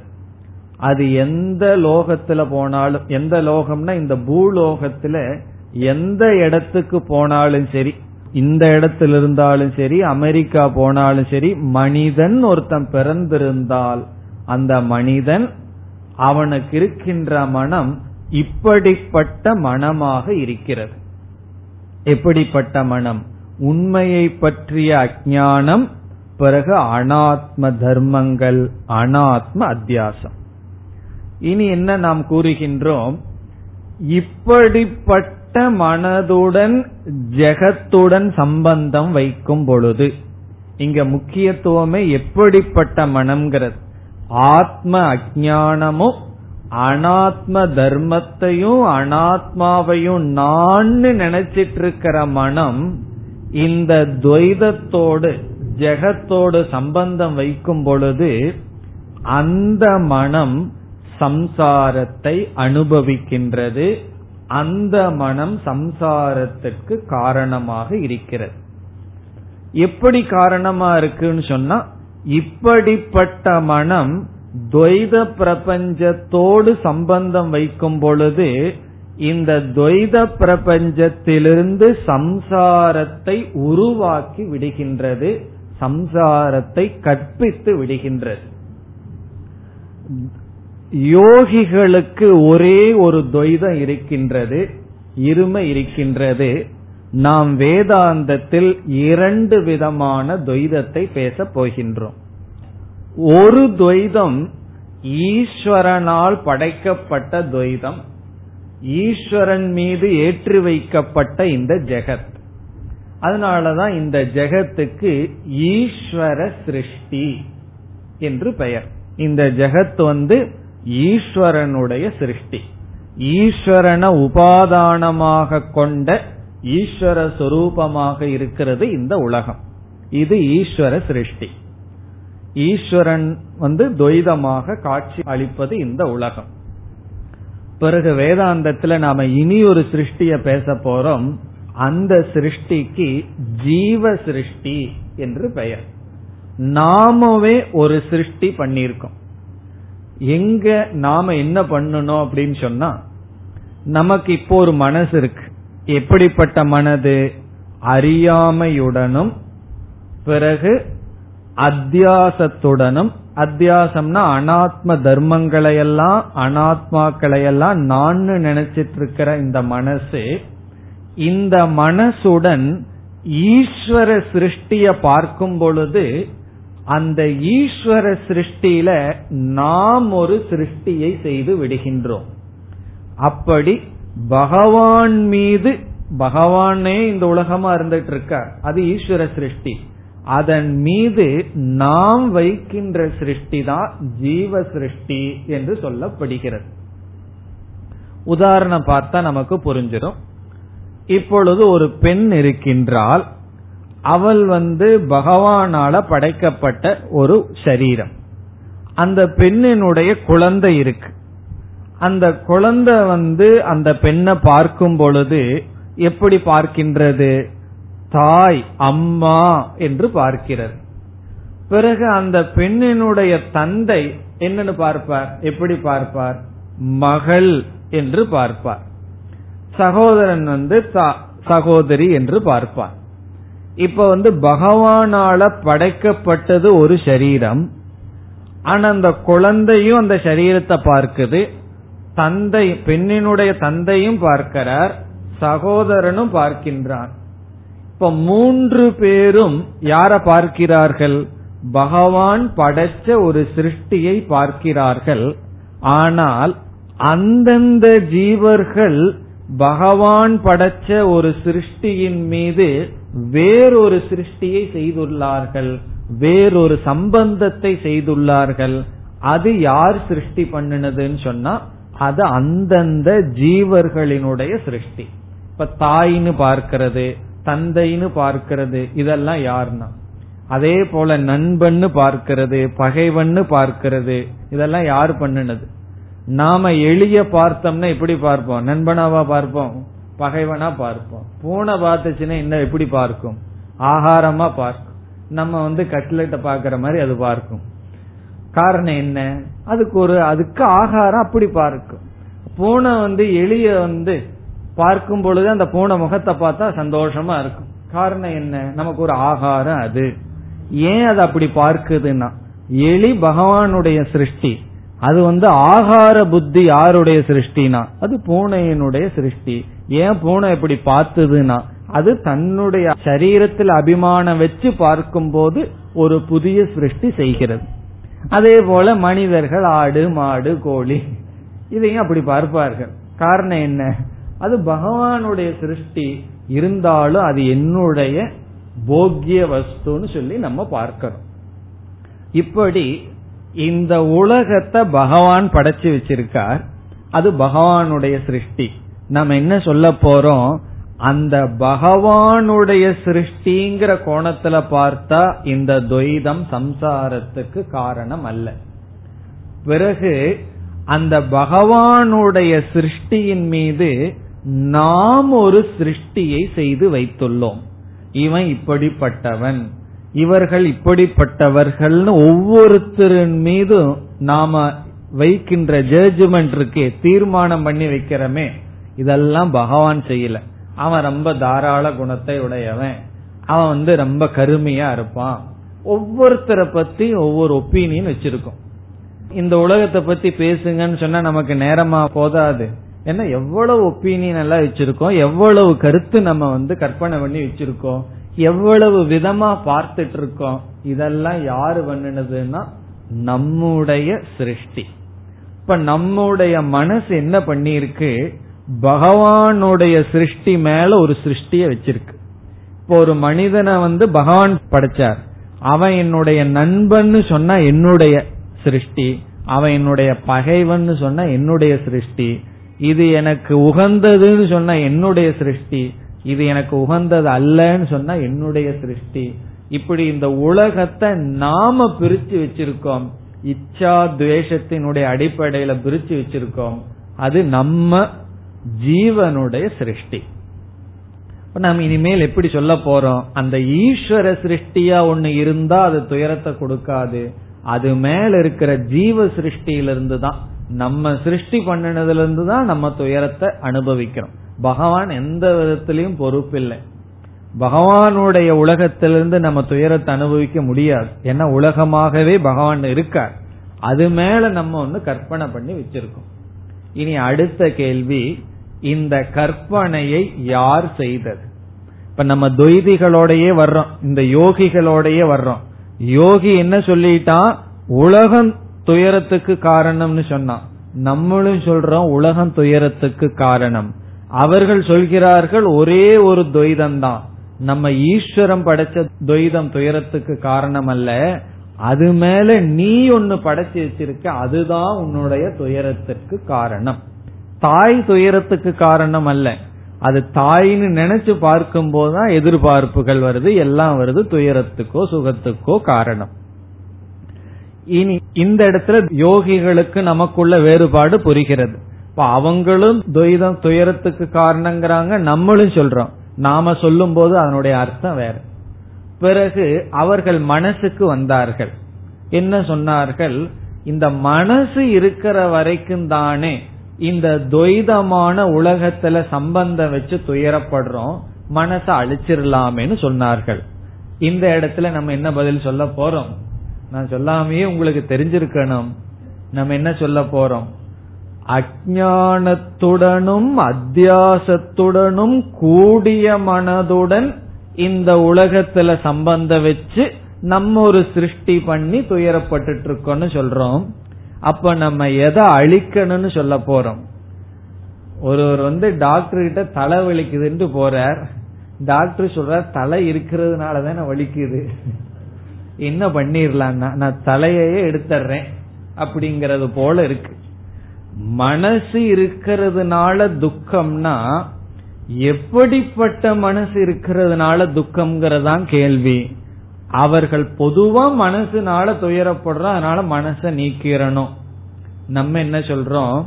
அது எந்த லோகத்துல போனாலும் எந்த லோகம்னா இந்த பூலோகத்துல எந்த இடத்துக்கு போனாலும் சரி இந்த இடத்துல இருந்தாலும் சரி அமெரிக்கா போனாலும் சரி மனிதன் ஒருத்தன் பிறந்திருந்தால் அந்த மனிதன் அவனுக்கு இருக்கின்ற மனம் இப்படிப்பட்ட மனமாக இருக்கிறது. எப்படிப்பட்ட மனம்? உண்மையை பற்றிய அஜானம் பிறகு அனாத்ம தர்மங்கள் அனாத்ம அத்தியாசம். இனி என்ன நாம் கூறுகின்றோம்? இப்படிப்பட்ட மனதுடன் ஜெகத்துடன் சம்பந்தம் வைக்கும் பொழுது இங்க முக்கியத்துவமே எப்படிப்பட்ட மனம்ங்கிறது. ஆத்ம அஜானமும் அனாத்ம தர்மத்தையும் அனாத்மாவையும் நான் நினைச்சிட்டு இருக்கிற மனம் இந்த துவைதத்தோடு ஜெகத்தோடு சம்பந்தம் வைக்கும் பொழுது அந்த மனம் சம்சாரத்தை அனுபவிக்கின்றது. அந்த மனம் சம்சாரத்திற்கு காரணமாக இருக்கிறது. எப்படி காரணமா இருக்குன்னு சொன்னா இப்படிப்பட்ட மனம் துவைத பிரபஞ்சத்தோடு சம்பந்தம் வைக்கும் பொழுது இந்த துவைத பிரபஞ்சத்திலிருந்து சம்சாரத்தை உருவாக்கி விடுகின்றது. சம்சாரத்தை கற்பித்து விடுகின்றது. யோகிகளுக்கு ஒரே ஒரு துவைதம் இருக்கின்றது இருமை இருக்கின்றது. நாம் வேதாந்தத்தில் இரண்டு விதமான துவைதத்தை பேசப் போகின்றோம். ஒரு துவைதம் ஈஸ்வரனால் படைக்கப்பட்ட துவைதம் ஈஸ்வரன் மீது ஏற்றி வைக்கப்பட்ட இந்த ஜெகத். அதனாலதான் இந்த ஜெகத்துக்கு ஈஸ்வர சிருஷ்டி என்று பெயர். இந்த ஜெகத் வந்து ஈஸ்வரனுடைய சிருஷ்டி. ஈஸ்வரன உபாதானமாக கொண்ட ஈஸ்வர சொரூபமாக இருக்கிறது இந்த உலகம். இது ஈஸ்வர சிருஷ்டி. ஈஸ்வரன் வந்து துவைதமாக காட்சி அளிப்பது இந்த உலகம். பிறகு வேதாந்தத்துல நாம இனி ஒரு சிருஷ்டிய பேச போறோம். அந்த சிருஷ்டிக்கு ஜீவ சிருஷ்டி என்று பெயர். நாமவே ஒரு சிருஷ்டி பண்ணியிருக்கோம். எங்க நாம என்ன பண்ணணும் அப்படின்னு சொன்னா நமக்கு இப்போ ஒரு மனசு இருக்கு. எப்படிப்பட்ட மனது? அறியாமையுடனும் பிறகு அத்தியாசத்துடனும். அத்தியாசம்னா அனாத்ம தர்மங்களையெல்லாம் அனாத்மாக்களையெல்லாம் நான் நினைச்சிட்டு இருக்கிற இந்த மனசு இந்த மனசுடன் ஈஸ்வர சிருஷ்டிய பார்க்கும் பொழுது அந்த ஈஸ்வர சிருஷ்டியில நாம் ஒரு சிருஷ்டியை செய்து விடுகின்றோம். அப்படி பகவான் மீது பகவானே இந்த உலகமா இருந்துட்டு இருக்கார் அது ஈஸ்வர சிருஷ்டி. அதன் மீது நாம் வைக்கின்ற சிருஷ்டி தான் ஜீவ சிருஷ்டி என்று சொல்லப்படுகிறது. உதாரணம் பார்த்தா நமக்கு புரிஞ்சிடும். இப்பொழுது ஒரு பெண் இருக்கின்றால் அவள் வந்து பகவானால படைக்கப்பட்ட ஒரு சரீரம். அந்த பெண்ணினுடைய குழந்தை இருக்கு. அந்த குழந்தை வந்து அந்த பெண்ணை பார்க்கும் பொழுது எப்படி பார்க்கின்றது? தாய் அம்மா என்று பார்க்கிறது. பிறகு அந்த பெண்ணினுடைய தந்தை என்னன்னு பார்ப்பார்? எப்படி பார்ப்பார்? மகள் என்று பார்ப்பார். சகோதரன் வந்து சகோதரி என்று பார்ப்பார். இப்ப வந்து பகவானால படைக்கப்பட்டது ஒரு சரீரம். ஆனா அந்த குழந்தையும் அந்த சரீரத்தை பார்க்குது. தந்தை பெண்ணினுடைய தந்தையும் பார்க்கிறார். சகோதரனும் பார்க்கின்றான். இப்ப மூன்று பேரும் யார பார்க்கிறார்கள்? பகவான் படைச்ச ஒரு சிருஷ்டியை பார்க்கிறார்கள். ஆனால் அந்தந்த ஜீவர்கள் பகவான் படைச்ச ஒரு சிருஷ்டியின் மீது வேறொரு சிருஷ்டியை செய்துள்ளார்கள். வேறொரு சம்பந்தத்தை செய்துள்ளார்கள். அது யார் சிருஷ்டி பண்ணினதுன்னு சொன்னா அது அந்தந்த ஜீவர்களினுடைய சிருஷ்டி. இப்ப தாயின்னு பார்க்கிறது தந்தைன்னு பார்க்கிறது இதெல்லாம் யாருன்னா அதே போல நண்பன்னு பார்க்கிறது பகைவன்னு பார்க்கிறது இதெல்லாம் யார் பண்ணினது? நாம எளிய பார்த்தோம்னா எப்படி பார்ப்போம்? நண்பனாவா பார்ப்போம்? பகைவனா பார்ப்போம். பூனை பார்த்துச்சுன்னா என்ன எப்படி பார்க்கும்? ஆகாரமா பார்க்கும். நம்ம வந்து கட்லெட்டை பாக்குற மாதிரி அது பார்க்கும். காரணம் என்ன? அதுக்கு ஒரு அதுக்கு ஆகாரம் அப்படி பார்க்கும். பூனை வந்து எளிய வந்து பார்க்கும் பொழுது அந்த பூனை முகத்தை பார்த்தா சந்தோஷமா இருக்கும். காரணம் என்ன? நமக்கு ஒரு ஆகாரம் அது. ஏன் அது அப்படி பார்க்குதுன்னா எலி பகவானுடைய சிருஷ்டி அது வந்து ஆகார புத்தி யாருடைய சிருஷ்டினா? அது பூனையினுடைய சிருஷ்டி. ஏன் பூனை இப்படி பார்த்ததுன்னா அது தன்னுடைய சரீரத்தில் அபிமானம் வச்சு பார்க்கும்போது ஒரு புதிய சிருஷ்டி செய்கிறது. அதே போல மனிதர்கள் ஆடு மாடு கோழி இதையும் அப்படி பார்ப்பார்கள். காரணம் என்ன? அது பகவானுடைய சிருஷ்டி. இருந்தாலும் அது என்னுடைய போக்கிய வஸ்துன்னு சொல்லி நம்ம பார்க்கிறோம் இப்படி இந்த உலகத்தை பகவான் படைச்சு வச்சிருக்கார். அது பகவானுடைய சிருஷ்டி. நம்ம என்ன சொல்ல போறோம்? அந்த பகவானுடைய சிருஷ்டிங்கிற கோணத்துல பார்த்தா இந்த துவைதம் சம்சாரத்துக்கு காரணம் அல்ல. பிறகு அந்த பகவானுடைய சிருஷ்டியின் மீது நாம் ஒரு சிருஷ்டியை செய்து வைத்துள்ளோம். இவன் இப்படிப்பட்டவன். இவர்கள் இப்படிப்பட்டவர்கள்னு ஒவ்வொருத்தரின் மீதும் நாம வைக்கின்ற ஜட்ஜ்மெண்ட் இருக்கே தீர்மானம் பண்ணி வைக்கிறமே. இதெல்லாம் பகவான் செய்யல. அவன் ரொம்ப தாராள குணத்தை உடையவன். அவன் வந்து ரொம்ப கருமையா இருப்பான். ஒவ்வொருத்தரை பத்தி ஒவ்வொரு ஒப்பீனியன் வச்சிருக்கோம். இந்த உலகத்தை பத்தி பேசுங்கன்னு சொன்னா நமக்கு நேரமா போதாது. ஏன்னா எவ்வளவு ஒப்பீனியன் எல்லாம் வச்சிருக்கோம் எவ்வளவு கருத்து நம்ம வந்து கற்பனை பண்ணி வச்சிருக்கோம். எவ்வளவு விதமா பார்த்துட்டு இருக்கோம் இதெல்லாம் யாரு பண்ணினதுன்னா நம்முடைய சிருஷ்டி. இப்ப நம்முடைய மனசு என்ன பண்ணிருக்கு பகவானுடைய சிருஷ்டி மேல ஒரு சிருஷ்டிய வச்சிருக்கு. இப்போ ஒரு மனிதனை வந்து பகவான் படைச்சார். அவன் என்னுடைய நண்பன்னு சொன்னா என்னுடைய சிருஷ்டி. அவன் என்னுடைய பகைவன்னு சொன்னா என்னுடைய சிருஷ்டி. இது எனக்கு உகந்ததுன்னு சொன்னா என்னுடைய சிருஷ்டி. இது எனக்கு உகந்தது அல்லன்னு சொன்னா என்னுடைய சிருஷ்டி. இப்படி இந்த உலகத்தை நாம பிரிச்சு வச்சிருக்கோம். இச்சா துவேஷத்தினுடைய அடிப்படையில பிரிச்சு வச்சிருக்கோம். அது நம்ம ஜீவனுடைய சிருஷ்டி. நம்ம இனிமேல் எப்படி சொல்ல போறோம்? அந்த ஈஸ்வர சிருஷ்டியா ஒண்ணு இருந்தா அது துயரத்தை கொடுக்காது. அது மேல இருக்கிற ஜீவ சிருஷ்டியிலிருந்து தான் நம்ம சிருஷ்டி பண்ணினதுல இருந்து தான் நம்ம துயரத்தை அனுபவிக்கிறோம். பகவான் எந்த விதத்திலையும் பொறுப்பில்லை. பகவானுடைய உலகத்திலிருந்து நம்ம துயரத்தை அனுபவிக்க முடியாது. ஏன்னா உலகமாகவே பகவான் இருக்கார். அது மேல நம்ம வந்து கற்பனை பண்ணி வச்சிருக்கோம். இனி அடுத்த கேள்வி இந்த கற்பனையை யார் செய்தது? இப்ப நம்ம துவைதிகளோடயே வர்றோம். இந்த யோகிகளோடயே வர்றோம். யோகி என்ன சொல்லிட்டான்? உலகம் துயரத்துக்கு காரணம்னு சொன்னான். நம்மளும் சொல்றோம் உலகம் துயரத்துக்கு காரணம். அவர்கள் சொல்கிறார்கள் ஒரே ஒரு துவைதம் தான் நம்ம ஈஸ்வரம் படைச்ச துவைதம் துயரத்துக்கு காரணம் அல்ல அது மேல நீ ஒன்னு படைச்சு வச்சிருக்க அதுதான் உன்னுடைய துயரத்திற்கு காரணம். தாய் துயரத்துக்கு காரணம் அல்ல அது தாயின்னு நினைச்சு பார்க்கும் போதுதான் எதிர்பார்ப்புகள் வருது எல்லாம் வருது துயரத்துக்கோ சுகத்துக்கோ காரணம். இனி இந்த இடத்துல யோகிகளுக்கு நமக்குள்ள வேறுபாடு புரிகிறது. இப்ப அவங்களும் துயதம் துயரத்துக்கு காரணங்கிறாங்க நம்மளும் சொல்றோம். நாம சொல்லும் போது அதனுடைய அர்த்தம் வேற. பிறகு அவர்கள் மனசுக்கு வந்தார்கள். என்ன சொன்னார்கள்? இந்த மனசு இருக்கிற வரைக்கும் தானே இந்த துவைதமான உலகத்துல சம்பந்தம் வச்சு துயரப்படுறோம் மனசை அழிச்சிடலாமேன்னு சொன்னார்கள். இந்த இடத்துல நம்ம என்ன பதில் சொல்ல போறோம்? நான் சொல்லாமையே உங்களுக்கு தெரிஞ்சிருக்கணும். நம்ம என்ன சொல்ல போறோம்? அஜானத்துடனும் அத்தியாசத்துடனும் கூடிய மனதுடன் இந்த உலகத்துல சம்பந்தம் வச்சு நம்ம ஒரு சிருஷ்டி பண்ணி துயரப்பட்டு இருக்கோம்னு சொல்றோம். அப்ப நம்ம எதை அழிக்கணும்னு சொல்ல போறோம். ஒருவர் வந்து டாக்டர் கிட்ட தலை வலிக்குதுன்னு போறார். டாக்டர் சொல்றார் தலை இருக்கிறதுனால தானே வலிக்குது. என்ன பண்ணிடலாம்னா நான் தலையையே எடுத்துறேன் அப்படிங்கறது போல இருக்கு. மனசு இருக்கிறதுனால துக்கம்னா எப்படிப்பட்ட மனசு இருக்கிறதுனால துக்கம்ங்கிறதான் கேள்வி. அவர்கள் பொதுவா மனசுனால துயரப்படுறோம் அதனால மனச நீக்கிறணும் நம்ம என்ன சொல்றோம்?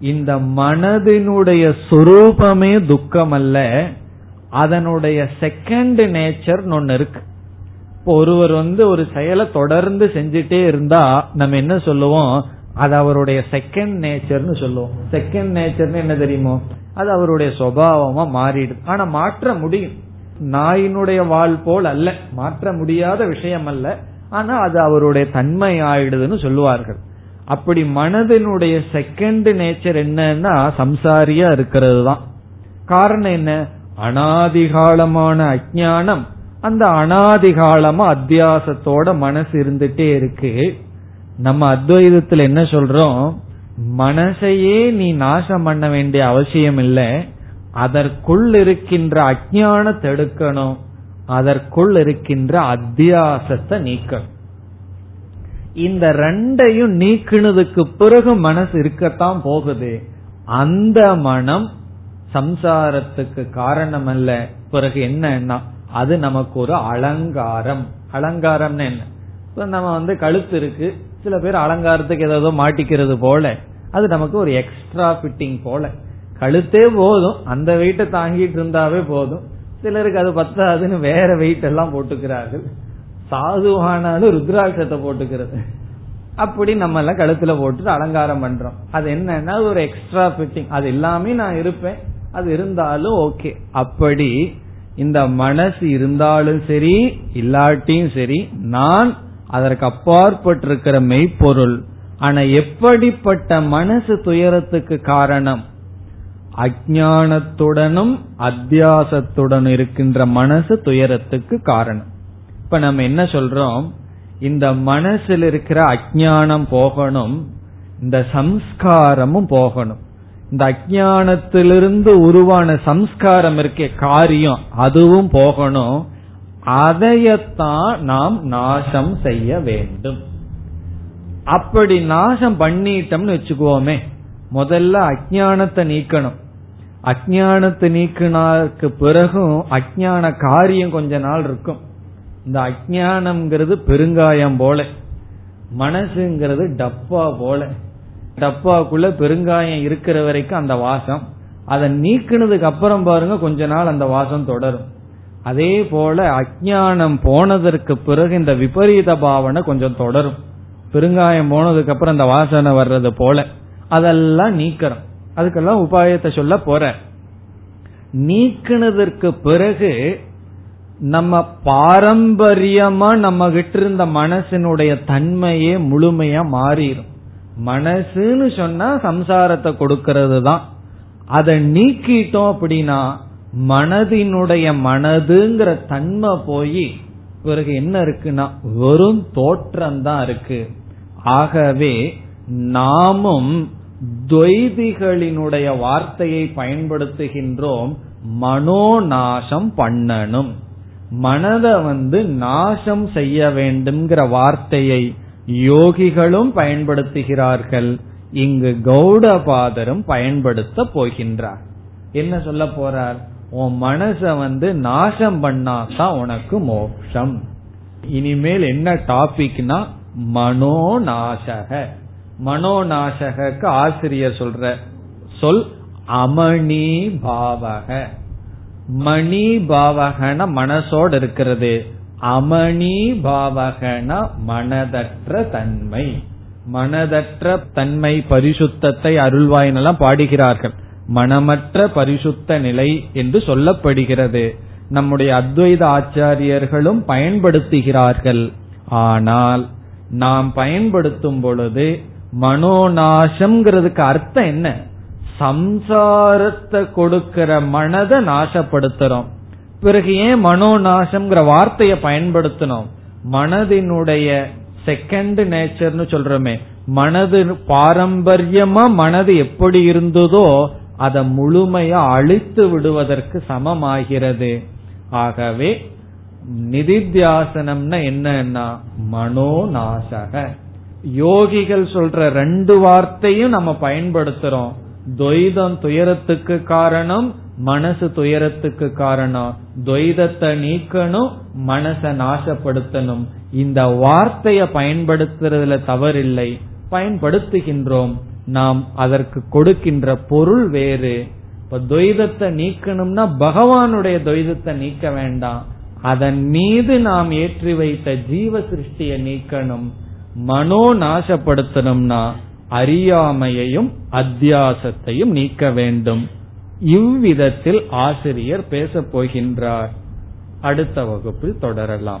இந்த மனதினுடைய சொரூபமே துக்கம் அல்ல அதனுடைய செகண்ட் நேச்சர் ஒன்னு இருக்கு. இப்போ ஒருவர் வந்து ஒரு செயலை தொடர்ந்து செஞ்சுட்டே இருந்தா நம்ம என்ன சொல்லுவோம்? அது அவருடைய செகண்ட் நேச்சர்னு சொல்லுவோம். செகண்ட் நேச்சர்னு என்ன தெரியுமோ? அது அவருடைய சுவாவமா மாறிடுது ஆனா மாற்ற முடியும். நாயினுடைய வாழ் போல் அல்ல. மாற்ற முடியாத விஷயம் அல்ல. ஆனா அது அவருடைய தன்மை ஆயிடுதுன்னு சொல்லுவார்கள். அப்படி மனதினுடைய செகண்ட் நேச்சர் என்னன்னா சம்சாரியா இருக்கிறது தான் காரணம் என்ன? அனாதிகாலமான அஜானம் அந்த அனாதிகாலமா அத்தியாசத்தோட மனசு இருந்துட்டே இருக்கு. நம்ம அத்வைதத்துல என்ன சொல்றோம்? மனசையே நீ நாசம் பண்ண வேண்டிய அவசியம் இல்லை. அதற்குள் இருக்கின்ற அஜான எடுக்கணும். அதற்குள் இருக்கின்ற அத்தியாசத்தை நீக்கணும். இந்த ரெண்டையும் நீக்கினதுக்கு பிறகு மனசு இருக்கத்தான் போகுது. அந்த மனம் சம்சாரத்துக்கு காரணம் அல்ல பிறகு என்னன்னா அது நமக்கு ஒரு அலங்காரம். அலங்காரம்னு என்ன? நம்ம வந்து கழுத்து இருக்கு. சில பேர் அலங்காரத்துக்கு ஏதோ மாட்டிக்கிறது போல. அது நமக்கு ஒரு எக்ஸ்ட்ரா ஃபிட்டிங் போல. கழுத்தே போதும் அந்த வெயிட்ட தாங்கிட்டு இருந்தாவே போதும். சிலருக்கு அது பத்தாதுன்னு வேற வெயிட் எல்லாம் போட்டுக்கிறார்கள். சாதுவானாலும் ருத்ராட்சத்தை போட்டுக்கிறது. அப்படி நம்ம எல்லாம் கழுத்துல போட்டு அலங்காரம் பண்றோம். அது என்னன்னா ஒரு எக்ஸ்ட்ரா ஃபிட்டிங் அது எல்லாமே நான் இருப்பேன். அது இருந்தாலும் ஓகே அப்படி இந்த மனசு இருந்தாலும் சரி இல்லாட்டியும் சரி நான் அதற்கு அப்பாற்பட்டிருக்கிற மெய்ப்பொருள். ஆனா எப்படிப்பட்ட மனசு துயரத்துக்கு காரணம்? அஜானத்துடனும் அத்தியாசத்துடன் இருக்கின்ற மனசு துயரத்துக்கு காரணம். இப்ப நம்ம என்ன சொல்றோம்? இந்த மனசில் இருக்கிற அஜானம் போகணும் இந்த சம்ஸ்காரமும் போகணும். இந்த அஜானத்திலிருந்து உருவான சம்ஸ்காரம் இருக்க காரியம் அதுவும் போகணும். அதையத்தான் நாம் நாசம் செய்ய வேண்டும். அப்படி நாசம் பண்ணிட்டோம்னு வச்சுக்கோமே முதல்ல அஜானத்தை நீக்கணும். அஜானத்தை நீக்கினாருக்கு பிறகும் அஜான காரியம் கொஞ்ச நாள் இருக்கும். இந்த அஜானம்ங்கிறது பெருங்காயம் போல மனசுங்கிறது டப்பா போல. டப்பாக்குள்ள பெருங்காயம் இருக்கிற வரைக்கும் அந்த வாசம். அதை நீக்கினதுக்கு அப்புறம் பாருங்க கொஞ்ச நாள் அந்த வாசம் தொடரும். அதே போல அஜானம் போனதற்கு பிறகு இந்த விபரீத பாவனை கொஞ்சம் தொடரும். பெருங்காயம் போனதுக்கு அப்புறம் அந்த வாசனை வர்றது போல. அதெல்லாம் நீக்கிறோம் அதுக்கெல்லாம் உபாயத்தை சொல்ல போற. நீக்கினதற்கு பிறகு நம்ம பாரம்பரியமா நம்ம கிட்ட இருந்த மனசினுடைய தன்மையே முழுமையா மாறிடும் மனசுன்னு சொன்னா சம்சாரத்தை கொடுக்கறது தான் அதை நீக்கிட்டோம் அப்படின்னா மனதினுடைய மனதுங்கிற தன்மை போய் பிறகு என்ன இருக்குன்னா வெறும் தோற்றம் தான் இருக்கு. ஆகவே நாமும் துவைதிகளினுடைய வார்த்தையை பயன்படுத்துகின்றோம் மனோநாசம் பண்ணணும். மனதை வந்து நாசம் செய்ய வேண்டும்ங்கிற வார்த்தையை யோகிகளும் பயன்படுத்துகிறார்கள். இங்கு கௌடபாதரும் பயன்படுத்த போகின்றார். என்ன சொல்ல போறார்? உன் மனச வந்து நாசம் பண்ணாதான் உனக்கு மோட்சம். இனிமேல் என்ன டாபிக்னா மனோநாசக. மனோநாசகக்கு ஆசிரியர் சொல்ற சொல் அமணி பாவக மணி பாவகன மனசோடு இருக்கிறது. அமணி பாவகன மனதற்ற தன்மை. மனதற்ற தன்மை பரிசுத்தத்தை அருள்வாயினெல்லாம் பாடுகிறார்கள். மனமற்ற பரிசுத்த நிலை என்று சொல்லப்படுகிறது. நம்முடைய அத்வைத ஆச்சாரியர்களும் பயன்படுத்துகிறார்கள். ஆனால் நாம் பயன்படுத்தும் பொழுது மனோநாசம்ங்கிறதுக்கு அர்த்தம் என்ன? சம்சாரத்தை கொடுக்கிற மனதை நாசப்படுத்துறோம். பிறகு ஏன் மனோநாசம்ங்கிற வார்த்தையை பயன்படுத்தணும் மனதினுடைய செகண்ட் நேச்சர்னு சொல்றோமே. மனது பாரம்பரியமா மனது எப்படி இருந்ததோ அதை முழுமையா அழித்து விடுவதற்கு சமமாகிறது. ஆகவே நிதித்தியாசனம்னா என்னன்னா மனோநாசக. யோகிகள் சொல்ற ரெண்டு வார்த்தையும் நம்ம பயன்படுத்துறோம். துவைதம் துயரத்துக்கு காரணம் மனசு துயரத்துக்கு காரணம். துவைதத்தை நீக்கணும் மனச நாசப்படுத்தணும். இந்த வார்த்தைய பயன்படுத்துறதுல தவறில்லை. பயன்படுத்துகின்றோம். நாம் அதற்கு கொடுக்கின்ற பொருள் வேறு. இப்ப துவைதத்தை நீக்கணும்னா பகவானுடைய துவைதத்தை நீக்க வேண்டாம். அதன் மீது நாம் ஏற்றி வைத்த ஜீவ சிருஷ்டியை நீக்கணும். மனோ நாசப்படுத்தணும்னா அறியாமையையும் அத்தியாசத்தையும் நீக்க வேண்டும். இவ்விதத்தில் ஆசிரியர் பேசப் போகின்றார். அடுத்த வகுப்பில் தொடரலாம்.